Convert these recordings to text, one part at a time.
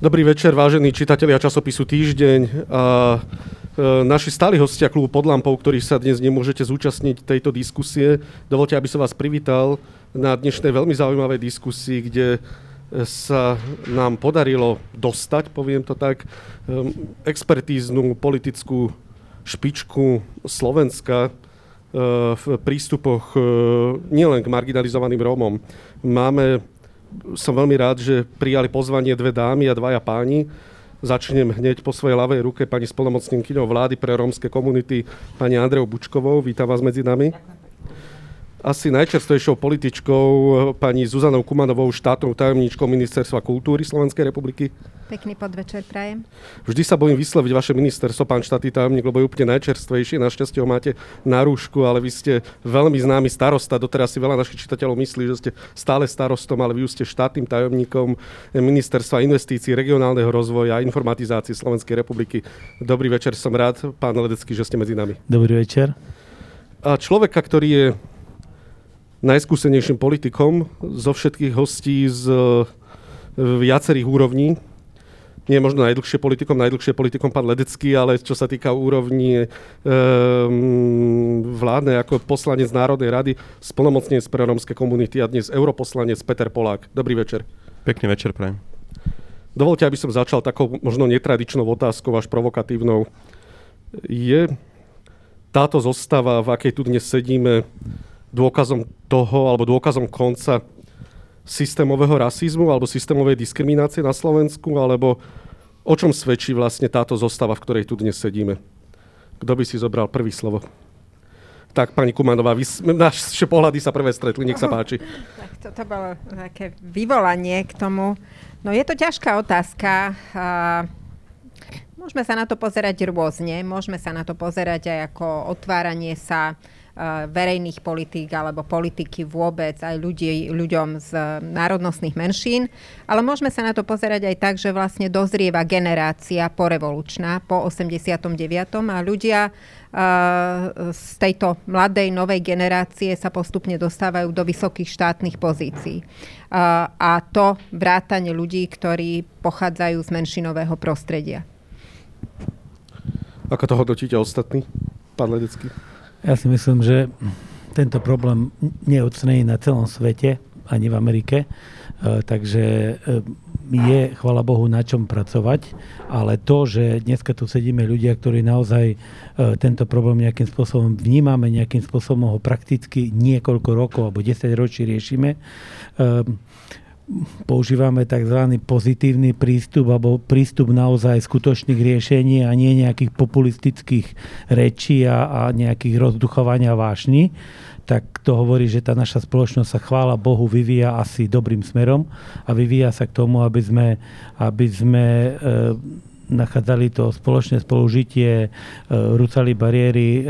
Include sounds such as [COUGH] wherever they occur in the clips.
Dobrý večer, vážení čitatelia časopisu Týždeň. A, e, naši stáli hostia klubu pod lampou, ktorí sa dnes nemôžete zúčastniť tejto diskusie. Dovolte, aby som vás privítal na dnešnej veľmi zaujímavej diskusii, kde sa nám podarilo dostať, poviem to tak, e, expertíznu politickú špičku Slovenska e, v prístupoch nielen k marginalizovaným Rómom. Máme som veľmi rád, že prijali pozvanie dve dámy a dvaja páni. Začnem hneď po svojej ľavej ruke pani spolomocnenkyňou vlády pre rómske komunity, pani Andreou Bučkovou. Vítam vás medzi nami. Ďakujem asi najčerstvejšou političkou pani Zuzanou Kumanovou, štátnou tajomníčkou Ministerstva kultúry Slovenskej republiky. Pekný podvečer prajem. Vždy sa bojím vysloviť vaše ministerstvo, pán štátny tajomník, lebo je úplne najčerstvejšie. Našťastie ho máte na rúšku, ale vy ste veľmi známy starosta. Doteraz si veľa našich čitateľov myslí, že ste stále starostom, ale vy už ste štátnym tajomníkom Ministerstva investícií, regionálneho rozvoja a informatizácie Slovenskej republiky. Dobrý večer, som rád, pán Ledecký, že ste medzi nami. Dobrý večer. A človeka, ktorý je najskúsenejším politikom zo všetkých hostí z viacerých úrovní. Nie možno najdlhšie politikom, najdlhšie politikom pán Ledecký, ale čo sa týka úrovni e, vládnej ako poslanec Národnej rady, splnomocnenec pre rómske komunity a dnes europoslanec Peter Polák. Dobrý večer. Pekný večer, prajem. Dovolte, aby som začal takou možno netradičnou otázkou, až provokatívnou. Je táto zostava, v akej tu dnes sedíme, dôkazom toho, alebo dôkazom konca systémového rasizmu alebo systémovej diskriminácie na Slovensku, alebo o čom svedčí vlastne táto zostava, v ktorej tu dnes sedíme? Kto by si zobral prvý slovo? Tak, pani Kumanová, vy, naše pohľady sa prvé stretli, nech sa [LAUGHS] páči. Tak toto bolo také vyvolanie k tomu. No je to ťažká otázka. Môžeme sa na to pozerať rôzne. Môžeme sa na to pozerať aj ako otváranie sa verejných politík alebo politiky vôbec aj ľudí, ľuďom z národnostných menšín. Ale môžeme sa na to pozerať aj tak, že vlastne dozrieva generácia porevolučná po 89. a ľudia z tejto mladej novej generácie sa postupne dostávajú do vysokých štátnych pozícií. A to vrátanie ľudí, ktorí pochádzajú z menšinového prostredia. Ako to hodnotíte ostatní, pán Ledecký? Ja si myslím, že tento problém neocnej na celom svete, ani v Amerike. E, takže e, je, chvala Bohu, na čom pracovať, ale to, že dneska tu sedíme ľudia, ktorí naozaj e, tento problém nejakým spôsobom vnímame, nejakým spôsobom ho prakticky niekoľko rokov alebo 10 ročí riešime, používame tzv. pozitívny prístup alebo prístup naozaj skutočných riešení a nie nejakých populistických rečí a, a nejakých rozduchovania vášni, tak to hovorí, že tá naša spoločnosť sa chvála Bohu vyvíja asi dobrým smerom a vyvíja sa k tomu, aby sme, aby sme e, nachádzali to spoločné spolužitie, e, rúcali bariéry e,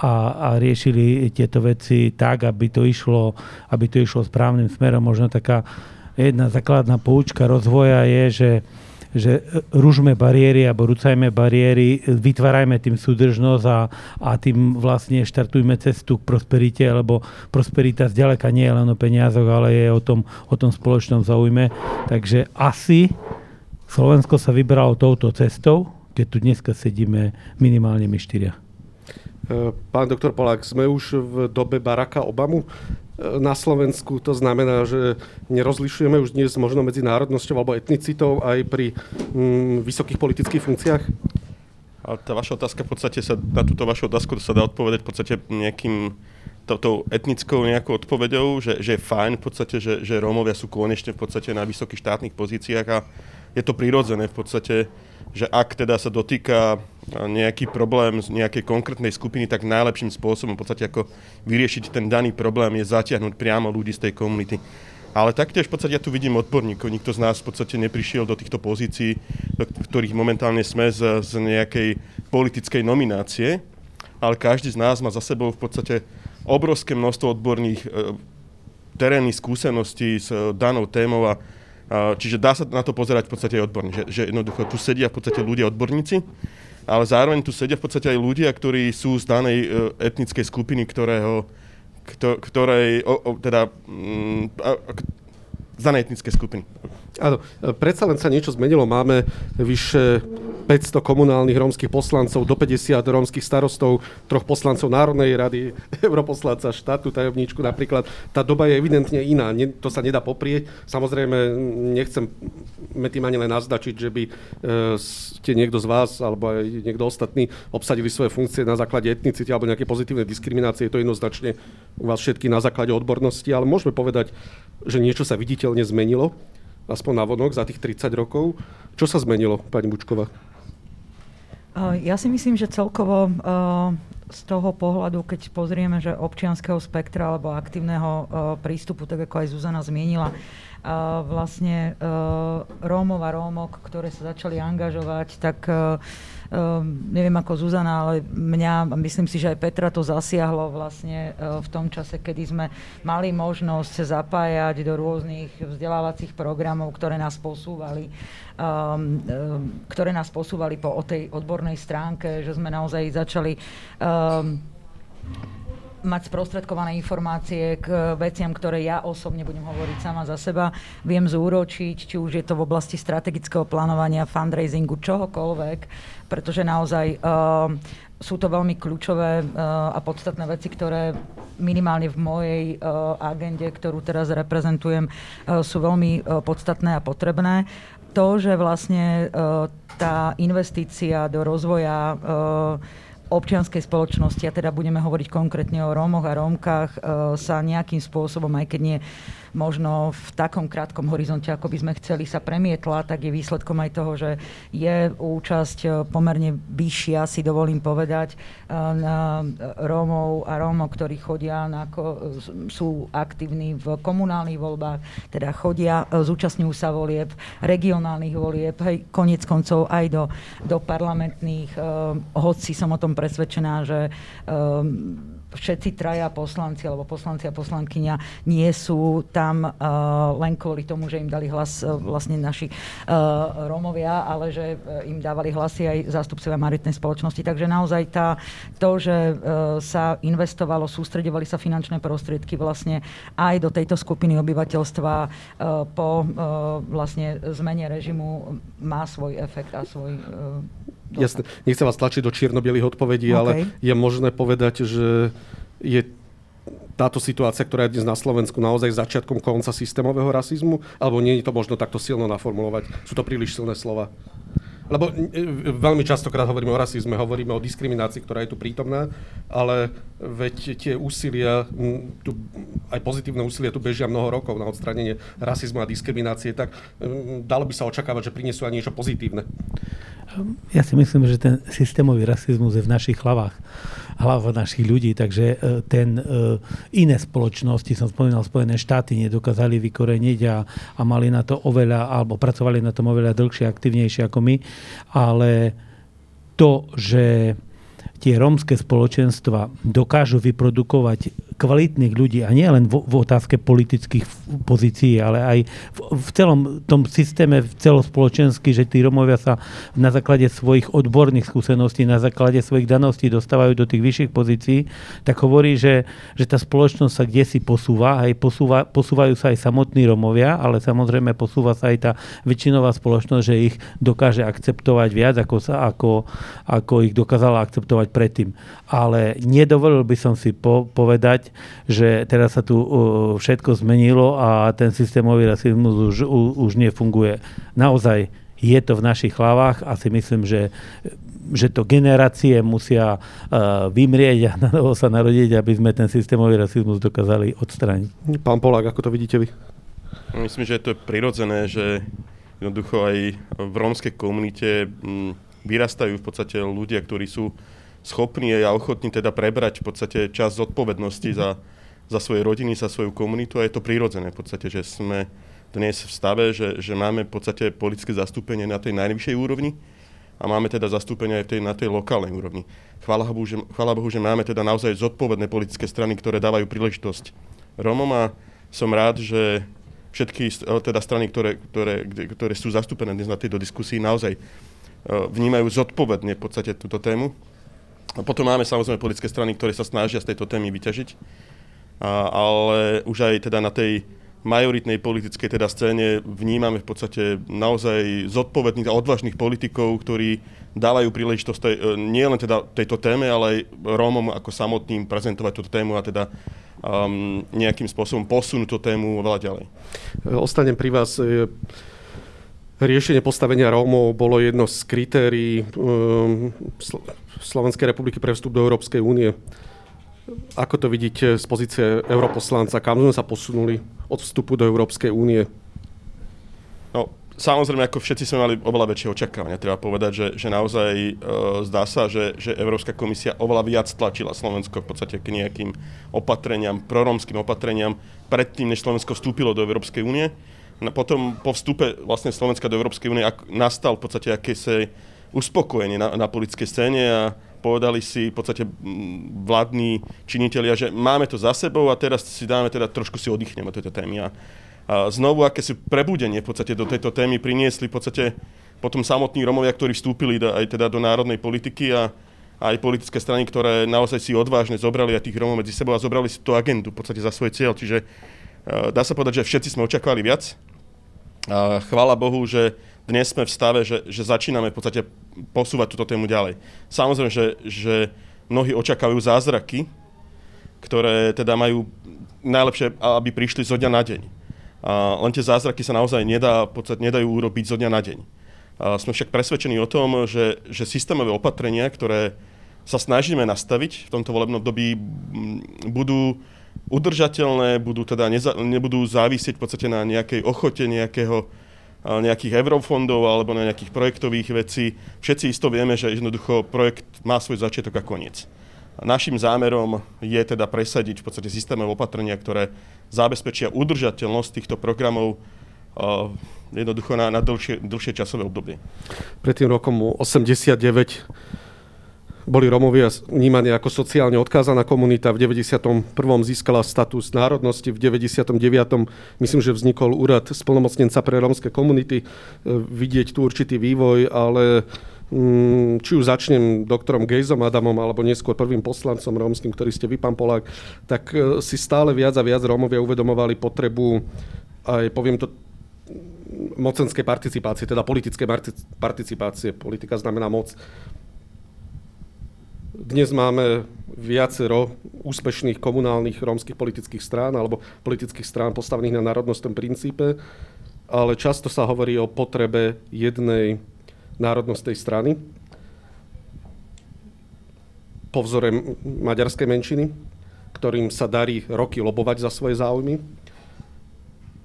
a, a riešili tieto veci tak, aby to išlo, aby to išlo správnym smerom. Možno taká jedna základná poučka rozvoja je, že že ružme bariéry alebo rucajme bariéry, vytvárajme tým súdržnosť a, a tým vlastne štartujme cestu k prosperite, lebo prosperita zďaleka nie je len o peniazoch, ale je o tom, o tom spoločnom zaujme. Takže asi Slovensko sa vybralo touto cestou, keď tu dneska sedíme minimálne my štyria. E, pán doktor Polák, sme už v dobe Baracka Obamu e, na Slovensku. To znamená, že nerozlišujeme už dnes možno medzi národnosťou alebo etnicitou aj pri mm, vysokých politických funkciách? A tá vaša otázka v podstate sa, na túto vašu otázku sa dá odpovedať v podstate nejakým tou etnickou nejakou odpovedou, že, že je fajn v podstate, že, že Rómovia sú konečne v podstate na vysokých štátnych pozíciách a je to prirodzené v podstate, že ak teda sa dotýka nejaký problém z nejakej konkrétnej skupiny, tak najlepším spôsobom v podstate ako vyriešiť ten daný problém je zatiahnuť priamo ľudí z tej komunity. Ale taktiež v podstate ja tu vidím odborníkov. Nikto z nás v podstate neprišiel do týchto pozícií, do ktorých momentálne sme z, z nejakej politickej nominácie, ale každý z nás má za sebou v podstate obrovské množstvo odborných e, terénnych skúseností s e, danou témou a Čiže dá sa na to pozerať v podstate aj odborne, že, že jednoducho tu sedia v podstate ľudia odborníci, ale zároveň tu sedia v podstate aj ľudia, ktorí sú z danej e, etnickej skupiny, ktorého, ktorej, o, o, teda, mm, a, danej etnické skupiny. Áno, predsa len sa niečo zmenilo. Máme vyše 500 komunálnych rómskych poslancov, do 50 rómskych starostov, troch poslancov Národnej rady, [LAUGHS] europoslanca, štátu, tajomníčku napríklad. Tá doba je evidentne iná, to sa nedá poprieť. Samozrejme, nechcem tým ani len naznačiť, že by e, ste niekto z vás alebo aj niekto ostatný obsadili svoje funkcie na základe etnicity alebo nejaké pozitívne diskriminácie. Je to jednoznačne u vás všetky na základe odbornosti, ale môžeme povedať, že niečo sa viditeľne zmenilo, aspoň na vonok za tých 30 rokov. Čo sa zmenilo, pani Bučková? Ja si myslím, že celkovo z toho pohľadu, keď pozrieme, že občianského spektra alebo aktívneho prístupu, tak ako aj Zuzana zmienila, vlastne Rómov a Rómok, ktoré sa začali angažovať, tak Um, neviem ako Zuzana, ale mňa, myslím si, že aj Petra to zasiahlo vlastne v tom čase, kedy sme mali možnosť zapájať do rôznych vzdelávacích programov, ktoré nás posúvali um, ktoré nás posúvali po tej odbornej stránke, že sme naozaj začali um, mať sprostredkované informácie k veciam, ktoré ja osobne budem hovoriť sama za seba, viem zúročiť, či už je to v oblasti strategického plánovania, fundraisingu, čohokoľvek, pretože naozaj uh, sú to veľmi kľúčové uh, a podstatné veci, ktoré minimálne v mojej uh, agende, ktorú teraz reprezentujem, uh, sú veľmi uh, podstatné a potrebné. To, že vlastne uh, tá investícia do rozvoja uh, občianskej spoločnosti, a teda budeme hovoriť konkrétne o Rómoch a Rómkach, e, sa nejakým spôsobom, aj keď nie možno v takom krátkom horizonte, ako by sme chceli, sa premietla, tak je výsledkom aj toho, že je účasť e, pomerne vyššia, si dovolím povedať, e, na Rómov a Rómov, ktorí chodia, na, sú aktívni v komunálnych voľbách, teda chodia, e, zúčastňujú sa volieb, regionálnych volieb, hej, konec koncov aj do, do parlamentných, hoci som o tom presvedčená, že všetci traja poslanci alebo poslanci a poslankyňa nie sú tam uh, len kvôli tomu, že im dali hlas uh, vlastne naši uh, Rómovia, ale že im dávali hlasy aj zástupcovia maritnej spoločnosti. Takže naozaj tá, to, že uh, sa investovalo, sústredovali sa finančné prostriedky vlastne aj do tejto skupiny obyvateľstva uh, po uh, vlastne zmene režimu má svoj efekt a svoj uh, Jasne, nechcem vás tlačiť do čierno-bielých odpovedí, okay. ale je možné povedať, že je táto situácia, ktorá je dnes na Slovensku, naozaj začiatkom konca systémového rasizmu? Alebo nie je to možno takto silno naformulovať? Sú to príliš silné slova? Lebo e, veľmi častokrát hovoríme o rasizme, hovoríme o diskriminácii, ktorá je tu prítomná, ale veď tie úsilia, tu, aj pozitívne úsilia tu bežia mnoho rokov na odstranenie rasizmu a diskriminácie, tak dalo by sa očakávať, že prinesú aj niečo pozitívne. Ja si myslím, že ten systémový rasizmus je v našich hlavách, hlavách našich ľudí, takže e, ten e, iné spoločnosti, som spomínal, Spojené štáty nedokázali vykoreniť a, a mali na to oveľa, alebo pracovali na tom oveľa dlhšie, aktivnejšie ako my, ale to, že tie rómske spoločenstva dokážu vyprodukovať kvalitných ľudí a nie len v, v otázke politických pozícií, ale aj v, v celom tom systéme celospoločensky, že tí Romovia sa na základe svojich odborných skúseností, na základe svojich daností dostávajú do tých vyšších pozícií, tak hovorí, že, že tá spoločnosť sa kde si posúva, aj posúva, posúvajú sa aj samotní Romovia, ale samozrejme posúva sa aj tá väčšinová spoločnosť, že ich dokáže akceptovať viac, ako, sa, ako, ako ich dokázala akceptovať predtým. Ale nedovolil by som si po, povedať, že teraz sa tu všetko zmenilo a ten systémový rasizmus už, už nefunguje. Naozaj je to v našich hlavách a si myslím, že že to generácie musia uh, vymrieť a [LAUGHS] na novo sa narodiť, aby sme ten systémový rasizmus dokázali odstrániť. Pán Polák, ako to vidíte vy? Myslím, že to je prirodzené, že jednoducho aj v rómskej komunite vyrastajú v podstate ľudia, ktorí sú schopní a ochotní teda prebrať v podstate čas zodpovednosti za, za svoje rodiny, za svoju komunitu a je to prirodzené v podstate, že sme dnes v stave, že, že máme v podstate politické zastúpenie na tej najvyššej úrovni a máme teda zastúpenie aj v tej, na tej lokálnej úrovni. Chvála Bohu, že, chvála Bohu, že máme teda naozaj zodpovedné politické strany, ktoré dávajú príležitosť Romom a som rád, že všetky teda strany, ktoré, ktoré, ktoré sú zastúpené dnes na tejto diskusii, naozaj vnímajú zodpovedne v podstate túto tému a potom máme samozrejme politické strany, ktoré sa snažia z tejto témy vyťažiť, a, ale už aj teda na tej majoritnej politickej teda scéne vnímame v podstate naozaj zodpovedných a odvážnych politikov, ktorí dávajú príležitosť tej, nie len teda tejto téme, ale aj Rómom ako samotným prezentovať túto tému a teda um, nejakým spôsobom posunúť tú tému oveľa ďalej. Ostanem pri vás. Riešenie postavenia Rómov bolo jedno z kritérií um, Slovenskej republiky pre vstup do Európskej únie. Ako to vidíte z pozície europoslanca? Kam sme sa posunuli od vstupu do Európskej únie? No, samozrejme, ako všetci sme mali oveľa väčšie očakávania. Treba povedať, že, že naozaj e, zdá sa, že, že Európska komisia oveľa viac tlačila Slovensko v podstate k nejakým opatreniam, proromským opatreniam predtým, než Slovensko vstúpilo do Európskej únie. No, potom po vstupe vlastne Slovenska do Európskej únie nastal v podstate akési uspokojenie na, na politickej scéne a povedali si v podstate vládni činitelia, že máme to za sebou a teraz si dáme teda trošku si oddychneme tejto témy. A, a znovu aké prebudenie v podstate do tejto témy priniesli v podstate potom samotní Romovia, ktorí vstúpili do, aj teda do národnej politiky a, aj politické strany, ktoré naozaj si odvážne zobrali aj tých Romov medzi sebou a zobrali si tú agendu v podstate za svoj cieľ. Čiže dá sa povedať, že všetci sme očakávali viac. A chvála Bohu, že dnes sme v stave, že, že začíname v podstate posúvať túto tému ďalej. Samozrejme, že, že mnohí očakávajú zázraky, ktoré teda majú najlepšie, aby prišli zo dňa na deň. A len tie zázraky sa naozaj nedá, v podstate nedajú urobiť zo dňa na deň. A sme však presvedčení o tom, že, že systémové opatrenia, ktoré sa snažíme nastaviť v tomto volebnom období, budú udržateľné, budú teda neza, nebudú závisieť v podstate na nejakej ochote nejakého nejakých eurofondov alebo na nejakých projektových vecí. Všetci isto vieme, že jednoducho projekt má svoj začiatok a koniec. Našim zámerom je teda presadiť v podstate systémové opatrenia, ktoré zabezpečia udržateľnosť týchto programov jednoducho na, na dlhšie, dlhšie časové obdobie. Pred tým rokom 89 boli Romovia vnímaní ako sociálne odkázaná komunita. V 91. získala status národnosti, v 99. myslím, že vznikol úrad splnomocnenca pre rómske komunity. E, vidieť tu určitý vývoj, ale mm, či už začnem doktorom Gejzom Adamom, alebo neskôr prvým poslancom rómskym, ktorý ste vy, pán Polák, tak e, si stále viac a viac Rómovia uvedomovali potrebu, aj poviem to, mocenskej participácie, teda politické participácie. Politika znamená moc dnes máme viacero úspešných komunálnych rómskych politických strán alebo politických strán postavených na národnostnom princípe, ale často sa hovorí o potrebe jednej národnostnej strany po vzore maďarskej menšiny, ktorým sa darí roky lobovať za svoje záujmy.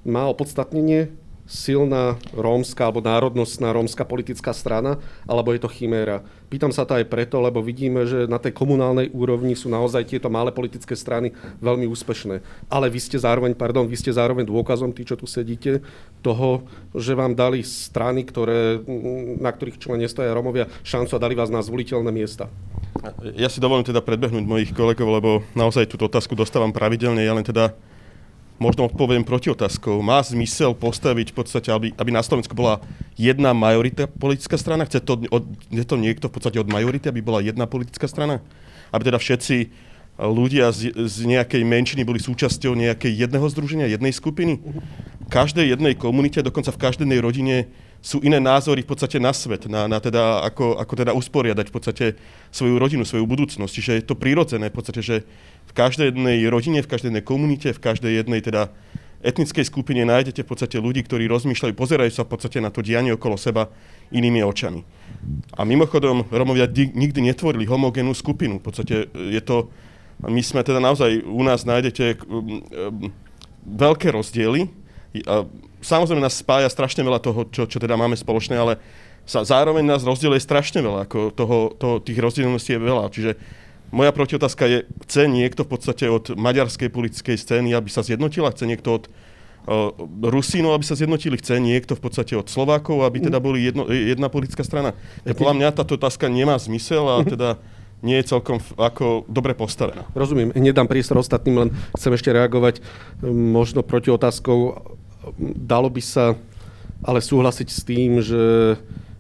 Má opodstatnenie silná rómska alebo národnostná rómska politická strana, alebo je to chiméra. Pýtam sa to aj preto, lebo vidíme, že na tej komunálnej úrovni sú naozaj tieto malé politické strany veľmi úspešné. Ale vy ste zároveň, pardon, vy ste zároveň dôkazom, tí, čo tu sedíte, toho, že vám dali strany, ktoré, na ktorých člene stoja Rómovia, šancu a dali vás na zvoliteľné miesta. Ja si dovolím teda predbehnúť mojich kolegov, lebo naozaj túto otázku dostávam pravidelne. Ja len teda možno odpoviem otázkou. Má zmysel postaviť v podstate, aby, aby na Slovensku bola jedna majorita politická strana? Chce to, od, chce to niekto v podstate od majority, aby bola jedna politická strana? Aby teda všetci ľudia z, z nejakej menšiny boli súčasťou nejakej jedného združenia, jednej skupiny? Každej jednej komunite, dokonca v každej rodine sú iné názory v podstate na svet, na, na teda, ako, ako teda usporiadať v podstate svoju rodinu, svoju budúcnosť. Čiže je to prirodzené v podstate, že v každej jednej rodine, v každej jednej komunite, v každej jednej teda etnickej skupine nájdete v podstate ľudí, ktorí rozmýšľajú, pozerajú sa v podstate na to dianie okolo seba inými očami. A mimochodom, Romovia nikdy netvorili homogénnu skupinu. V podstate je to, my sme teda naozaj, u nás nájdete um, um, veľké rozdiely, a samozrejme nás spája strašne veľa toho, čo, čo teda máme spoločné, ale sa, zároveň nás rozdieluje strašne veľa, ako toho, toho, tých rozdielností je veľa. Čiže moja protiotázka je, chce niekto v podstate od maďarskej politickej scény, aby sa zjednotila? Chce niekto od uh, Rusínov, aby sa zjednotili? Chce niekto v podstate od Slovákov, aby teda boli jedno, jedna politická strana? Ja, podľa mňa táto otázka nemá zmysel a teda nie je celkom ako dobre postavená. Rozumiem. Nedám priestor ostatným, len chcem ešte reagovať možno proti otázkou dalo by sa ale súhlasiť s tým, že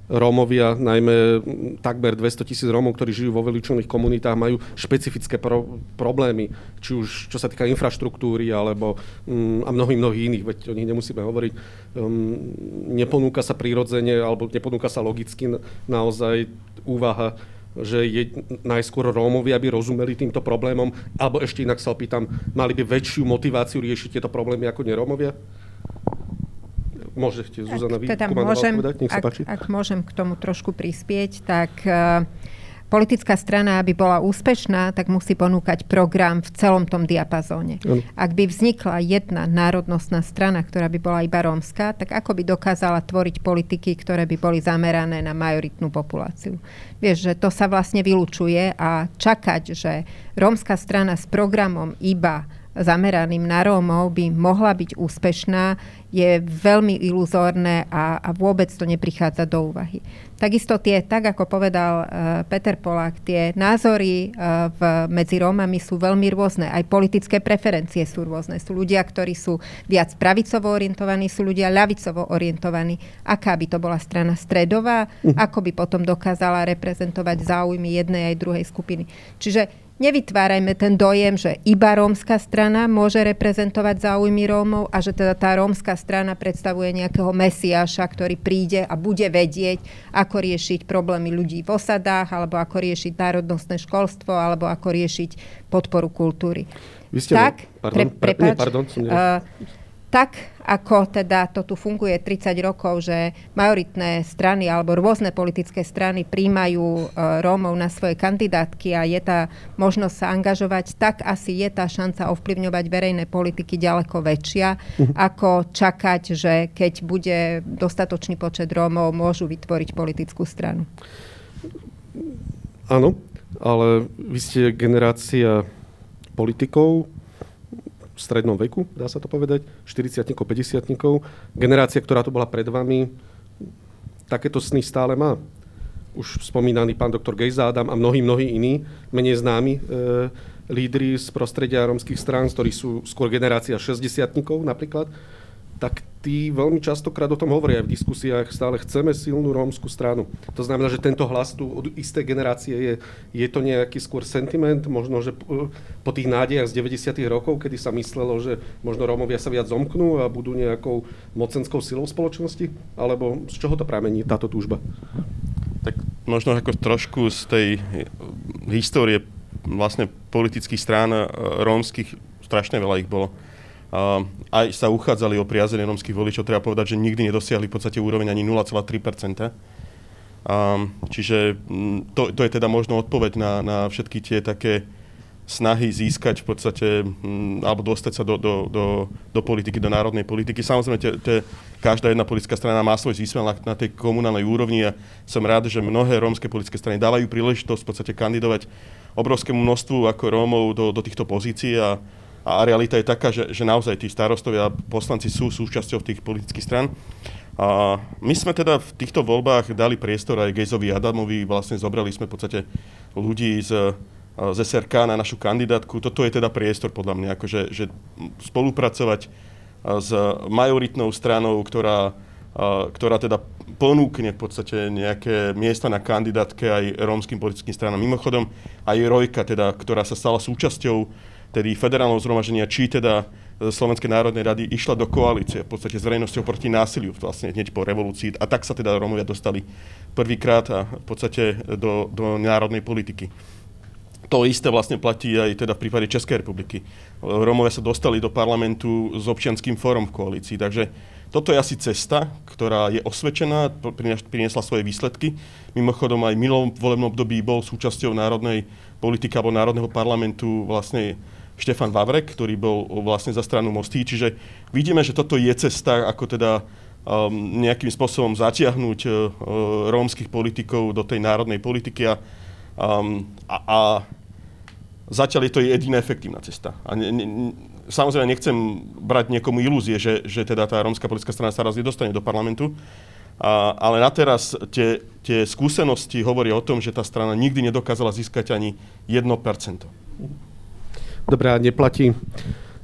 Rómovia, najmä takmer 200 tisíc Rómov, ktorí žijú vo vylúčených komunitách, majú špecifické pro- problémy, či už čo sa týka infraštruktúry, alebo um, a mnohých, mnohých iných, veď o nich nemusíme hovoriť. Um, neponúka sa prirodzene, alebo neponúka sa logicky naozaj úvaha že je, najskôr Rómovia by rozumeli týmto problémom, alebo ešte inak sa opýtam, mali by väčšiu motiváciu riešiť tieto problémy ako nerómovia? Môžete, Zuzana, vy teda môžem, odpovedať? Nech sa ak, páči. Ak môžem k tomu trošku prispieť, tak uh, politická strana, aby bola úspešná, tak musí ponúkať program v celom tom diapazóne. Ano. Ak by vznikla jedna národnostná strana, ktorá by bola iba rómska, tak ako by dokázala tvoriť politiky, ktoré by boli zamerané na majoritnú populáciu. Vieš, že to sa vlastne vylučuje a čakať, že rómska strana s programom iba zameraným na Rómov by mohla byť úspešná, je veľmi iluzórne a, a vôbec to neprichádza do úvahy. Takisto tie, tak ako povedal uh, Peter Polák, tie názory uh, v, medzi Rómami sú veľmi rôzne. Aj politické preferencie sú rôzne. Sú ľudia, ktorí sú viac pravicovo orientovaní, sú ľudia ľavicovo orientovaní. Aká by to bola strana stredová, uh. ako by potom dokázala reprezentovať záujmy jednej aj druhej skupiny. Čiže Nevytvárajme ten dojem, že iba rómska strana môže reprezentovať záujmy Rómov a že teda tá rómska strana predstavuje nejakého mesiaša, ktorý príde a bude vedieť, ako riešiť problémy ľudí v osadách, alebo ako riešiť národnostné školstvo, alebo ako riešiť podporu kultúry. Vy ste tak, pardon, pre, prepáč, nie, pardon, som uh, tak ako teda to tu funguje 30 rokov, že majoritné strany alebo rôzne politické strany príjmajú e, Rómov na svoje kandidátky a je tá možnosť sa angažovať, tak asi je tá šanca ovplyvňovať verejné politiky ďaleko väčšia, uh-huh. ako čakať, že keď bude dostatočný počet Rómov, môžu vytvoriť politickú stranu. Áno, ale vy ste generácia politikov, v strednom veku, dá sa to povedať, 40 50 Generácia, ktorá tu bola pred vami, takéto sny stále má. Už spomínaný pán doktor Gejza Adam a mnohí, mnohí iní, menej známi e, lídry z prostredia rómskych strán, ktorí sú skôr generácia 60 napríklad, tak tí veľmi častokrát o tom hovoria v diskusiách, stále chceme silnú rómsku stranu. To znamená, že tento hlas tu od istej generácie je, je to nejaký skôr sentiment, možno, že po tých nádejach z 90. rokov, kedy sa myslelo, že možno Rómovia sa viac zomknú a budú nejakou mocenskou silou spoločnosti, alebo z čoho to pramení táto túžba? Tak možno ako trošku z tej histórie vlastne politických strán e, rómskych, strašne veľa ich bolo Uh, aj sa uchádzali o priazenie rómskych voličov, treba povedať, že nikdy nedosiahli v podstate úroveň ani 0,3%. Um, čiže to, to je teda možno odpoveď na, na všetky tie také snahy získať v podstate, alebo dostať sa do, do, do, do politiky, do národnej politiky. Samozrejme, te, te, každá jedna politická strana má svoj zmysel na, na tej komunálnej úrovni a som rád, že mnohé rómske politické strany dávajú príležitosť v podstate kandidovať obrovskému množstvu ako Rómov do, do týchto pozícií a, a realita je taká, že, že naozaj tí starostovia a poslanci sú súčasťou tých politických stran. A my sme teda v týchto voľbách dali priestor aj Gejzovi Adamovi, vlastne zobrali sme v podstate ľudí z, z SRK na našu kandidátku. Toto je teda priestor podľa mňa, akože, že spolupracovať s majoritnou stranou, ktorá, ktorá teda ponúkne v podstate nejaké miesta na kandidátke aj rómskym politickým stranám. Mimochodom aj Rojka, teda, ktorá sa stala súčasťou tedy federálneho zhromaždenia, či teda e, Slovenskej národnej rady išla do koalície v podstate s verejnosťou proti násiliu vlastne hneď po revolúcii. A tak sa teda Rómovia dostali prvýkrát a v podstate do, do národnej politiky. To isté vlastne platí aj teda v prípade Českej republiky. Rómovia sa dostali do parlamentu s občianským fórom v koalícii, takže toto je asi cesta, ktorá je osvedčená, priniesla svoje výsledky. Mimochodom aj v minulom volebnom období bol súčasťou národnej politiky alebo národného parlamentu vlastne Štefan Vavrek, ktorý bol vlastne za stranu Mostí. Čiže vidíme, že toto je cesta, ako teda um, nejakým spôsobom zatiahnuť uh, rómskych politikov do tej národnej politiky a, um, a, a zatiaľ je to jediná efektívna cesta. A ne, ne, samozrejme nechcem brať niekomu ilúzie, že, že teda tá rómska politická strana sa raz nedostane do parlamentu, a, ale na teraz tie, tie skúsenosti hovoria o tom, že tá strana nikdy nedokázala získať ani 1%. Dobre, a neplatí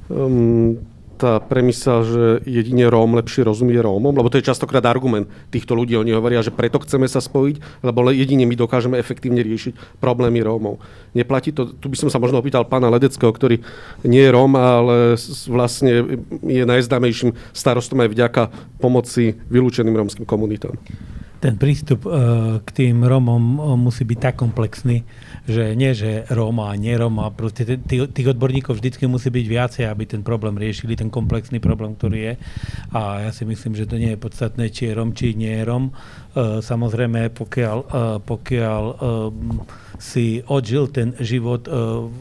um, tá premisa, že jedine Róm lepšie rozumie Rómom, lebo to je častokrát argument týchto ľudí. Oni hovoria, že preto chceme sa spojiť, lebo jedine my dokážeme efektívne riešiť problémy Rómov. Neplatí to, tu by som sa možno opýtal pána Ledeckého, ktorý nie je Róm, ale vlastne je najznámejším starostom aj vďaka pomoci vylúčeným rómskym komunitám ten prístup e, k tým Rómom e, musí byť tak komplexný, že nie, že Róma a nie Róma, proste tých odborníkov vždycky musí byť viacej, aby ten problém riešili, ten komplexný problém, ktorý je. A ja si myslím, že to nie je podstatné, či je Róm, či nie je Róm. E, samozrejme, pokiaľ, pokiaľ si odžil ten život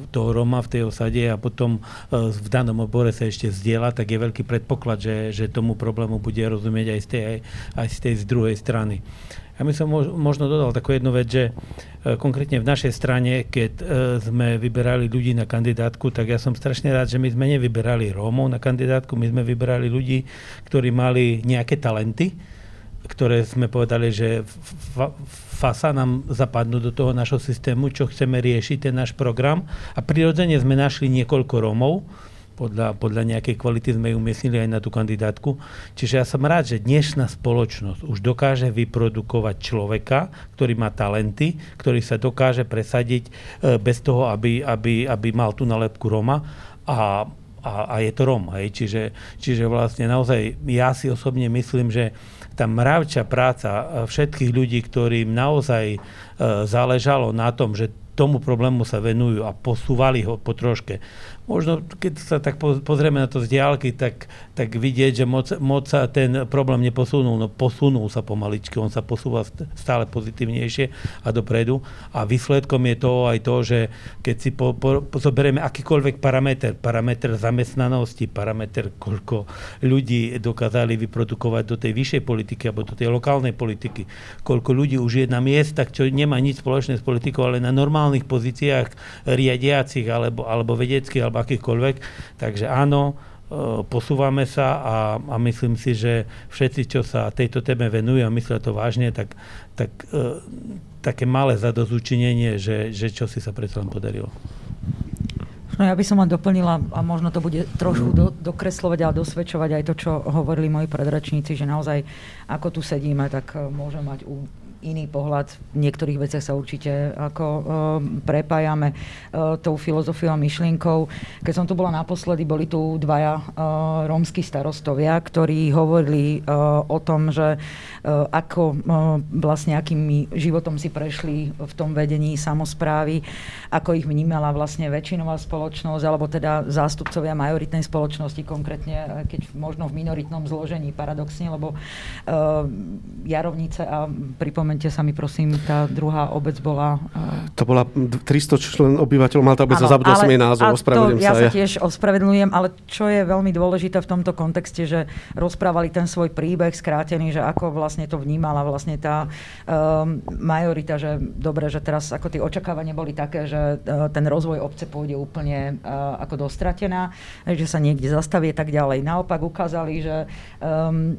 toho Roma v tej osade a potom v danom obore sa ešte zdieľa, tak je veľký predpoklad, že, že tomu problému bude rozumieť aj z tej, aj, z tej z druhej strany. Ja by som možno dodal takú jednu vec, že e, konkrétne v našej strane, keď e, sme vyberali ľudí na kandidátku, tak ja som strašne rád, že my sme nevyberali Rómov na kandidátku, my sme vyberali ľudí, ktorí mali nejaké talenty, ktoré sme povedali, že fasa nám zapadnú do toho našho systému, čo chceme riešiť, ten náš program. A prirodzene sme našli niekoľko Rómov, podľa, podľa nejakej kvality sme ju umiestnili aj na tú kandidátku. Čiže ja som rád, že dnešná spoločnosť už dokáže vyprodukovať človeka, ktorý má talenty, ktorý sa dokáže presadiť e, bez toho, aby, aby, aby mal tú nalepku Roma a, a, a je to Rom. Hej. Čiže, čiže vlastne naozaj ja si osobne myslím, že tá mravčia práca e, všetkých ľudí, ktorým naozaj e, záležalo na tom, že tomu problému sa venujú a posúvali ho po troške možno keď sa tak pozrieme na to z diálky, tak, tak vidieť, že moc, moc sa ten problém neposunul, no posunul sa pomaličky, on sa posúva stále pozitívnejšie a dopredu. A výsledkom je to aj to, že keď si po, po, zoberieme akýkoľvek parameter, parameter zamestnanosti, parameter, koľko ľudí dokázali vyprodukovať do tej vyššej politiky alebo do tej lokálnej politiky, koľko ľudí už je na miestach, čo nemá nič spoločné s politikou, ale na normálnych pozíciách riadiacich alebo, alebo vedeckých alebo akýchkoľvek. Takže áno, e, posúvame sa a, a myslím si, že všetci, čo sa tejto téme venujú a myslia to vážne, tak, tak e, také malé zadozúčinenie, že, že čo si sa predsa len podarilo. No ja by som len doplnila a možno to bude trošku do, dokreslovať a dosvedčovať aj to, čo hovorili moji predračníci, že naozaj ako tu sedíme, tak e, môžem mať u iný pohľad. V niektorých veciach sa určite ako uh, prepájame uh, tou filozofiou a myšlienkou. Keď som tu bola naposledy, boli tu dvaja uh, rómsky starostovia, ktorí hovorili uh, o tom, že uh, ako uh, vlastne akým životom si prešli v tom vedení samozprávy, ako ich vnímala vlastne väčšinová spoločnosť, alebo teda zástupcovia majoritnej spoločnosti, konkrétne keď možno v minoritnom zložení paradoxne, lebo uh, Jarovnice a pripomeň momente sa mi prosím, tá druhá obec bola... Uh... To bola 300 člen obyvateľov, mal tá obec, zabudol som jej názov, ospravedlňujem ja sa. Ja sa tiež ospravedlňujem, ale čo je veľmi dôležité v tomto kontexte, že rozprávali ten svoj príbeh skrátený, že ako vlastne to vnímala vlastne tá um, majorita, že dobre, že teraz ako tie očakávania boli také, že uh, ten rozvoj obce pôjde úplne uh, ako dostratená, že sa niekde zastavie tak ďalej. Naopak ukázali, že um,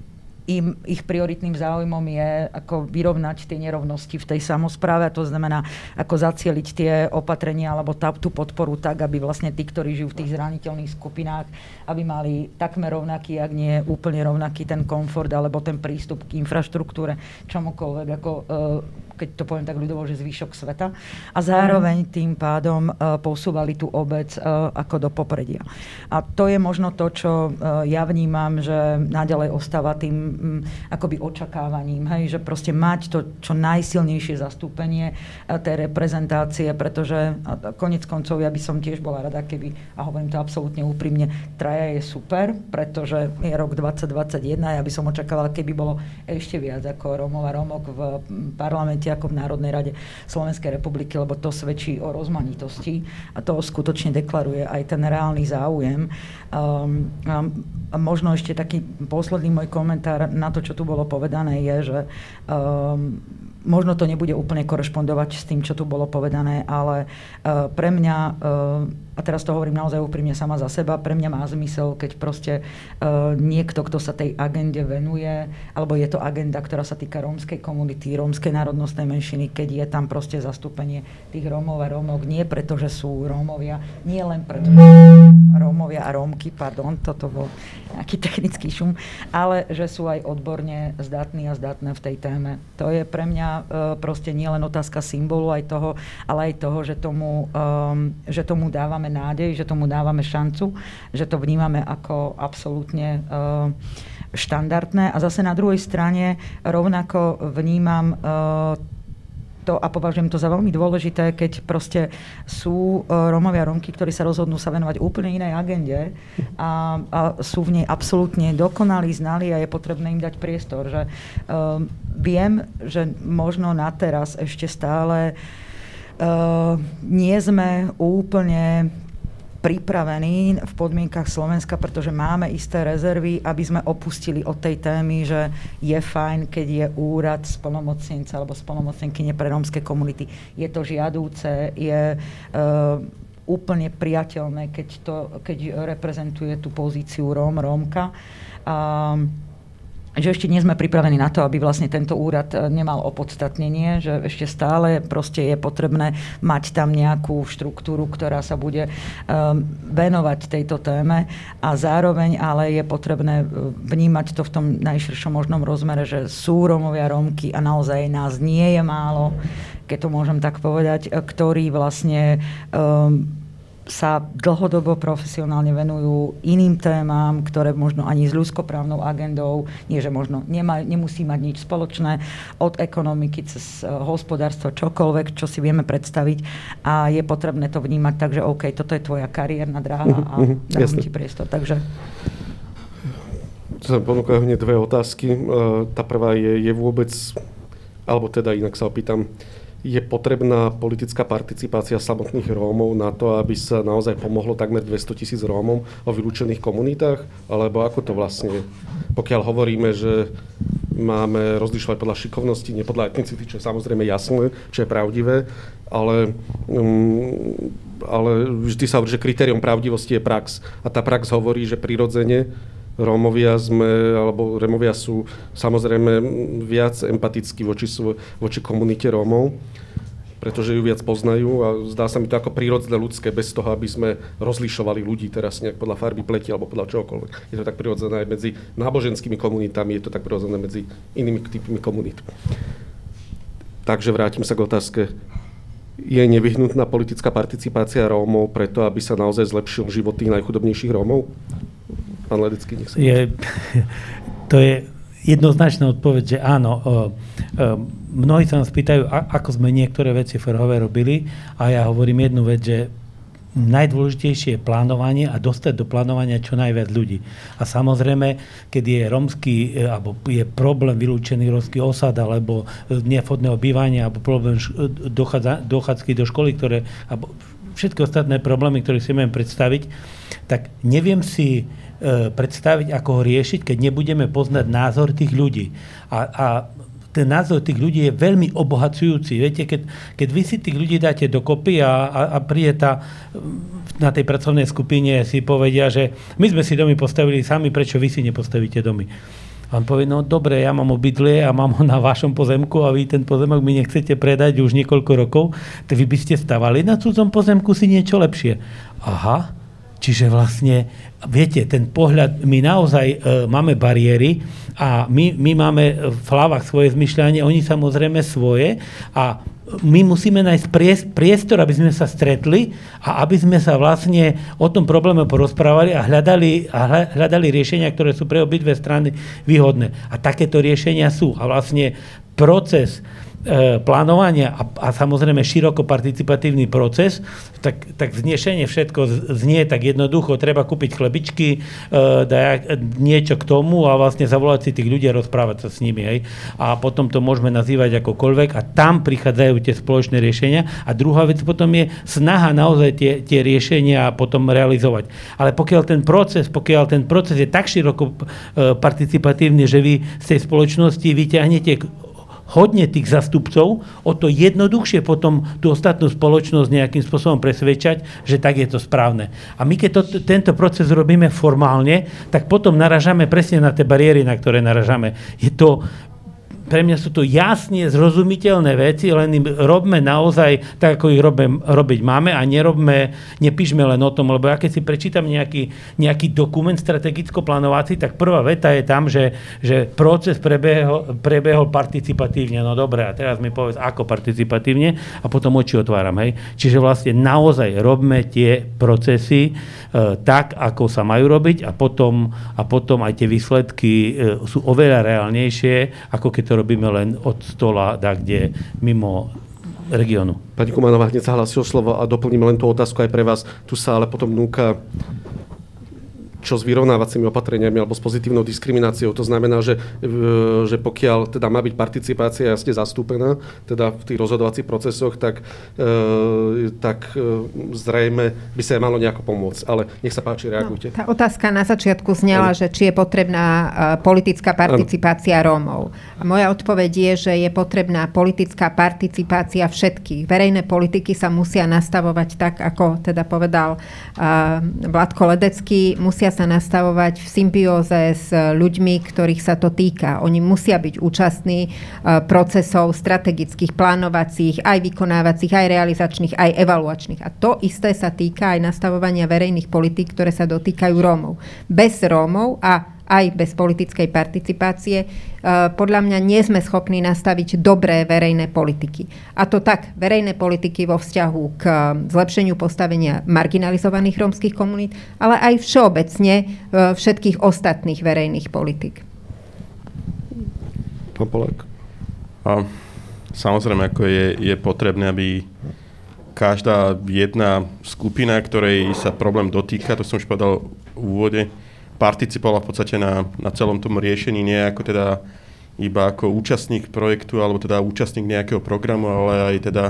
im, ich prioritným záujmom je ako vyrovnať tie nerovnosti v tej samozpráve, a to znamená ako zacieliť tie opatrenia alebo tá, tú podporu tak, aby vlastne tí, ktorí žijú v tých zraniteľných skupinách, aby mali takmer rovnaký, ak nie úplne rovnaký ten komfort alebo ten prístup k infraštruktúre, čomukoľvek, ako uh, keď to poviem tak ľudovo, že zvyšok sveta. A zároveň tým pádom uh, posúvali tú obec uh, ako do popredia. A to je možno to, čo uh, ja vnímam, že naďalej ostáva tým akoby očakávaním, hej, že proste mať to čo najsilnejšie zastúpenie tej reprezentácie, pretože konec koncov ja by som tiež bola rada, keby, a hovorím to absolútne úprimne, traja je super, pretože je rok 2021, ja by som očakávala, keby bolo ešte viac ako Romov a Romok v parlamente parlamente ako v Národnej rade Slovenskej republiky, lebo to svedčí o rozmanitosti a to skutočne deklaruje aj ten reálny záujem. Um, a možno ešte taký posledný môj komentár na to, čo tu bolo povedané, je, že um, možno to nebude úplne korešpondovať s tým, čo tu bolo povedané, ale uh, pre mňa uh, a teraz to hovorím naozaj úprimne sama za seba, pre mňa má zmysel, keď proste uh, niekto, kto sa tej agende venuje, alebo je to agenda, ktorá sa týka rómskej komunity, rómskej národnostnej menšiny, keď je tam proste zastúpenie tých Rómov a Rómok, nie preto, že sú Rómovia, nie len preto, že Rómovia, a Rómky, pardon, toto bol nejaký [LAUGHS] technický šum, ale že sú aj odborne zdatní a zdatné v tej téme. To je pre mňa uh, proste nielen otázka symbolu aj toho, ale aj toho, že tomu, um, že tomu dávame nádej, že tomu dávame šancu, že to vnímame ako absolútne uh, štandardné. A zase na druhej strane rovnako vnímam uh, to a považujem to za veľmi dôležité, keď proste sú uh, Rómovia Rómky, ktorí sa rozhodnú sa venovať úplne inej agende a, a sú v nej absolútne dokonalí, znali a je potrebné im dať priestor. Že, uh, viem, že možno na teraz ešte stále uh, nie sme úplne pripravení v podmienkach Slovenska, pretože máme isté rezervy, aby sme opustili od tej témy, že je fajn, keď je úrad spolomocnenca alebo spolomocnenkyne pre rómske komunity. Je to žiadúce, je uh, úplne priateľné, keď, to, keď reprezentuje tú pozíciu Róm, Rómka. Uh, že ešte nie sme pripravení na to, aby vlastne tento úrad e, nemal opodstatnenie, že ešte stále proste je potrebné mať tam nejakú štruktúru, ktorá sa bude um, venovať tejto téme. A zároveň ale je potrebné e, vnímať to v tom najširšom možnom rozmere, že sú Rómovia Rómky a naozaj nás nie je málo, keď to môžem tak povedať, e, ktorí vlastne um, sa dlhodobo profesionálne venujú iným témam, ktoré možno ani s ľudskoprávnou agendou, nie že možno nemá, nemusí mať nič spoločné, od ekonomiky cez eh, hospodárstvo, čokoľvek, čo si vieme predstaviť a je potrebné to vnímať tak, že OK, toto je tvoja kariérna dráha a uh-huh, dám ti priestor. Takže to sa ponúkajú hneď dve otázky. Eh, tá prvá je, je vôbec, alebo teda inak sa opýtam, je potrebná politická participácia samotných Rómov na to, aby sa naozaj pomohlo takmer 200 tisíc Rómov o vylúčených komunitách? Alebo ako to vlastne? Pokiaľ hovoríme, že máme rozlišovať podľa šikovnosti, nie podľa etnicity, čo je samozrejme jasné, čo je pravdivé, ale, um, ale vždy sa hovorí, že kritérium pravdivosti je prax. A tá prax hovorí, že prirodzene Rómovia sme, alebo Rómovia sú samozrejme viac empatickí voči, voči komunite Rómov, pretože ju viac poznajú a zdá sa mi to ako prírodzené ľudské, bez toho, aby sme rozlišovali ľudí teraz nejak podľa farby pleti alebo podľa čokoľvek. Je to tak prirodzené aj medzi náboženskými komunitami, je to tak prirodzené medzi inými typmi komunít. Takže vrátim sa k otázke. Je nevyhnutná politická participácia Rómov preto, aby sa naozaj zlepšil život tých najchudobnejších Rómov? Pán Ledecký, nech sa je, [LAUGHS] To je jednoznačná odpoveď, že áno. O, o, mnohí sa nás pýtajú, ako sme niektoré veci v Ferhove robili a ja hovorím jednu vec, že najdôležitejšie je plánovanie a dostať do plánovania čo najviac ľudí. A samozrejme, keď je romský, e, alebo je problém vylúčený romský osad, alebo nevhodného bývania, alebo problém dochádza, dochádzky do školy, ktoré, alebo všetky ostatné problémy, ktoré si viem predstaviť, tak neviem si E, predstaviť, ako ho riešiť, keď nebudeme poznať názor tých ľudí. A, a ten názor tých ľudí je veľmi obohacujúci. Viete, keď, keď vy si tých ľudí dáte dokopy a, a, a príde tá, na tej pracovnej skupine si povedia, že my sme si domy postavili sami, prečo vy si nepostavíte domy. A on povie, no dobre, ja mám obydlie a mám ho na vašom pozemku a vy ten pozemok mi nechcete predať už niekoľko rokov, tak vy by ste stavali na cudzom pozemku si niečo lepšie. Aha, Čiže vlastne, viete, ten pohľad, my naozaj e, máme bariéry a my, my máme v hlavách svoje zmyšľanie, oni samozrejme svoje a my musíme nájsť priestor, aby sme sa stretli a aby sme sa vlastne o tom probléme porozprávali a hľadali, a hľadali riešenia, ktoré sú pre obidve strany výhodné. A takéto riešenia sú. A vlastne proces plánovania a, a samozrejme široko participatívny proces, tak, tak znešenie všetko znie tak jednoducho. Treba kúpiť chlebičky, e, dať niečo k tomu a vlastne zavolať si tých ľudí a rozprávať sa s nimi. Hej. A potom to môžeme nazývať akokoľvek a tam prichádzajú tie spoločné riešenia. A druhá vec potom je snaha naozaj tie, tie riešenia potom realizovať. Ale pokiaľ ten proces, pokiaľ ten proces je tak široko e, participatívny, že vy z tej spoločnosti vyťahnete hodne tých zastupcov, o to jednoduchšie potom tú ostatnú spoločnosť nejakým spôsobom presvedčať, že tak je to správne. A my keď to, tento proces robíme formálne, tak potom naražame presne na tie bariéry, na ktoré naražame. Je to pre mňa sú to jasne zrozumiteľné veci, len im robme naozaj tak, ako ich robme, robiť máme a nerobme, nepíšme len o tom, lebo ja keď si prečítam nejaký, nejaký dokument strategicko-plánovací, tak prvá veta je tam, že, že proces prebehol, prebehol participatívne. No dobre, a teraz mi povedz, ako participatívne a potom oči otváram. Hej. Čiže vlastne naozaj robme tie procesy e, tak, ako sa majú robiť a potom, a potom aj tie výsledky e, sú oveľa reálnejšie, ako keď to robíme len od stola, tak kde mimo regiónu. Pani Kumanová hneď sa hlasí o slovo a doplním len tú otázku aj pre vás. Tu sa ale potom núka čo s vyrovnávacími opatreniami alebo s pozitívnou diskrimináciou. To znamená, že, že pokiaľ teda má byť participácia jasne zastúpená, teda v tých rozhodovacích procesoch, tak, e, tak e, zrejme by sa malo nejako pomôcť. Ale nech sa páči, reagujte. No, tá otázka na začiatku znela, ano. že či je potrebná e, politická participácia ano. Rómov. A moja odpoveď je, že je potrebná politická participácia všetkých. Verejné politiky sa musia nastavovať tak, ako teda povedal Vladko Ledecký, musia sa nastavovať v symbióze s ľuďmi, ktorých sa to týka. Oni musia byť účastní e, procesov strategických, plánovacích, aj vykonávacích, aj realizačných, aj evaluačných. A to isté sa týka aj nastavovania verejných politík, ktoré sa dotýkajú Rómov. Bez Rómov a aj bez politickej participácie, e, podľa mňa nie sme schopní nastaviť dobré verejné politiky. A to tak verejné politiky vo vzťahu k e, zlepšeniu postavenia marginalizovaných rómskych komunít, ale aj všeobecne e, všetkých ostatných verejných politik. Pán. A, samozrejme, ako je, je potrebné, aby každá jedna skupina, ktorej sa problém dotýka, to som už povedal v úvode, participovala v podstate na, na celom tom riešení, nie ako teda iba ako účastník projektu alebo teda účastník nejakého programu, ale aj teda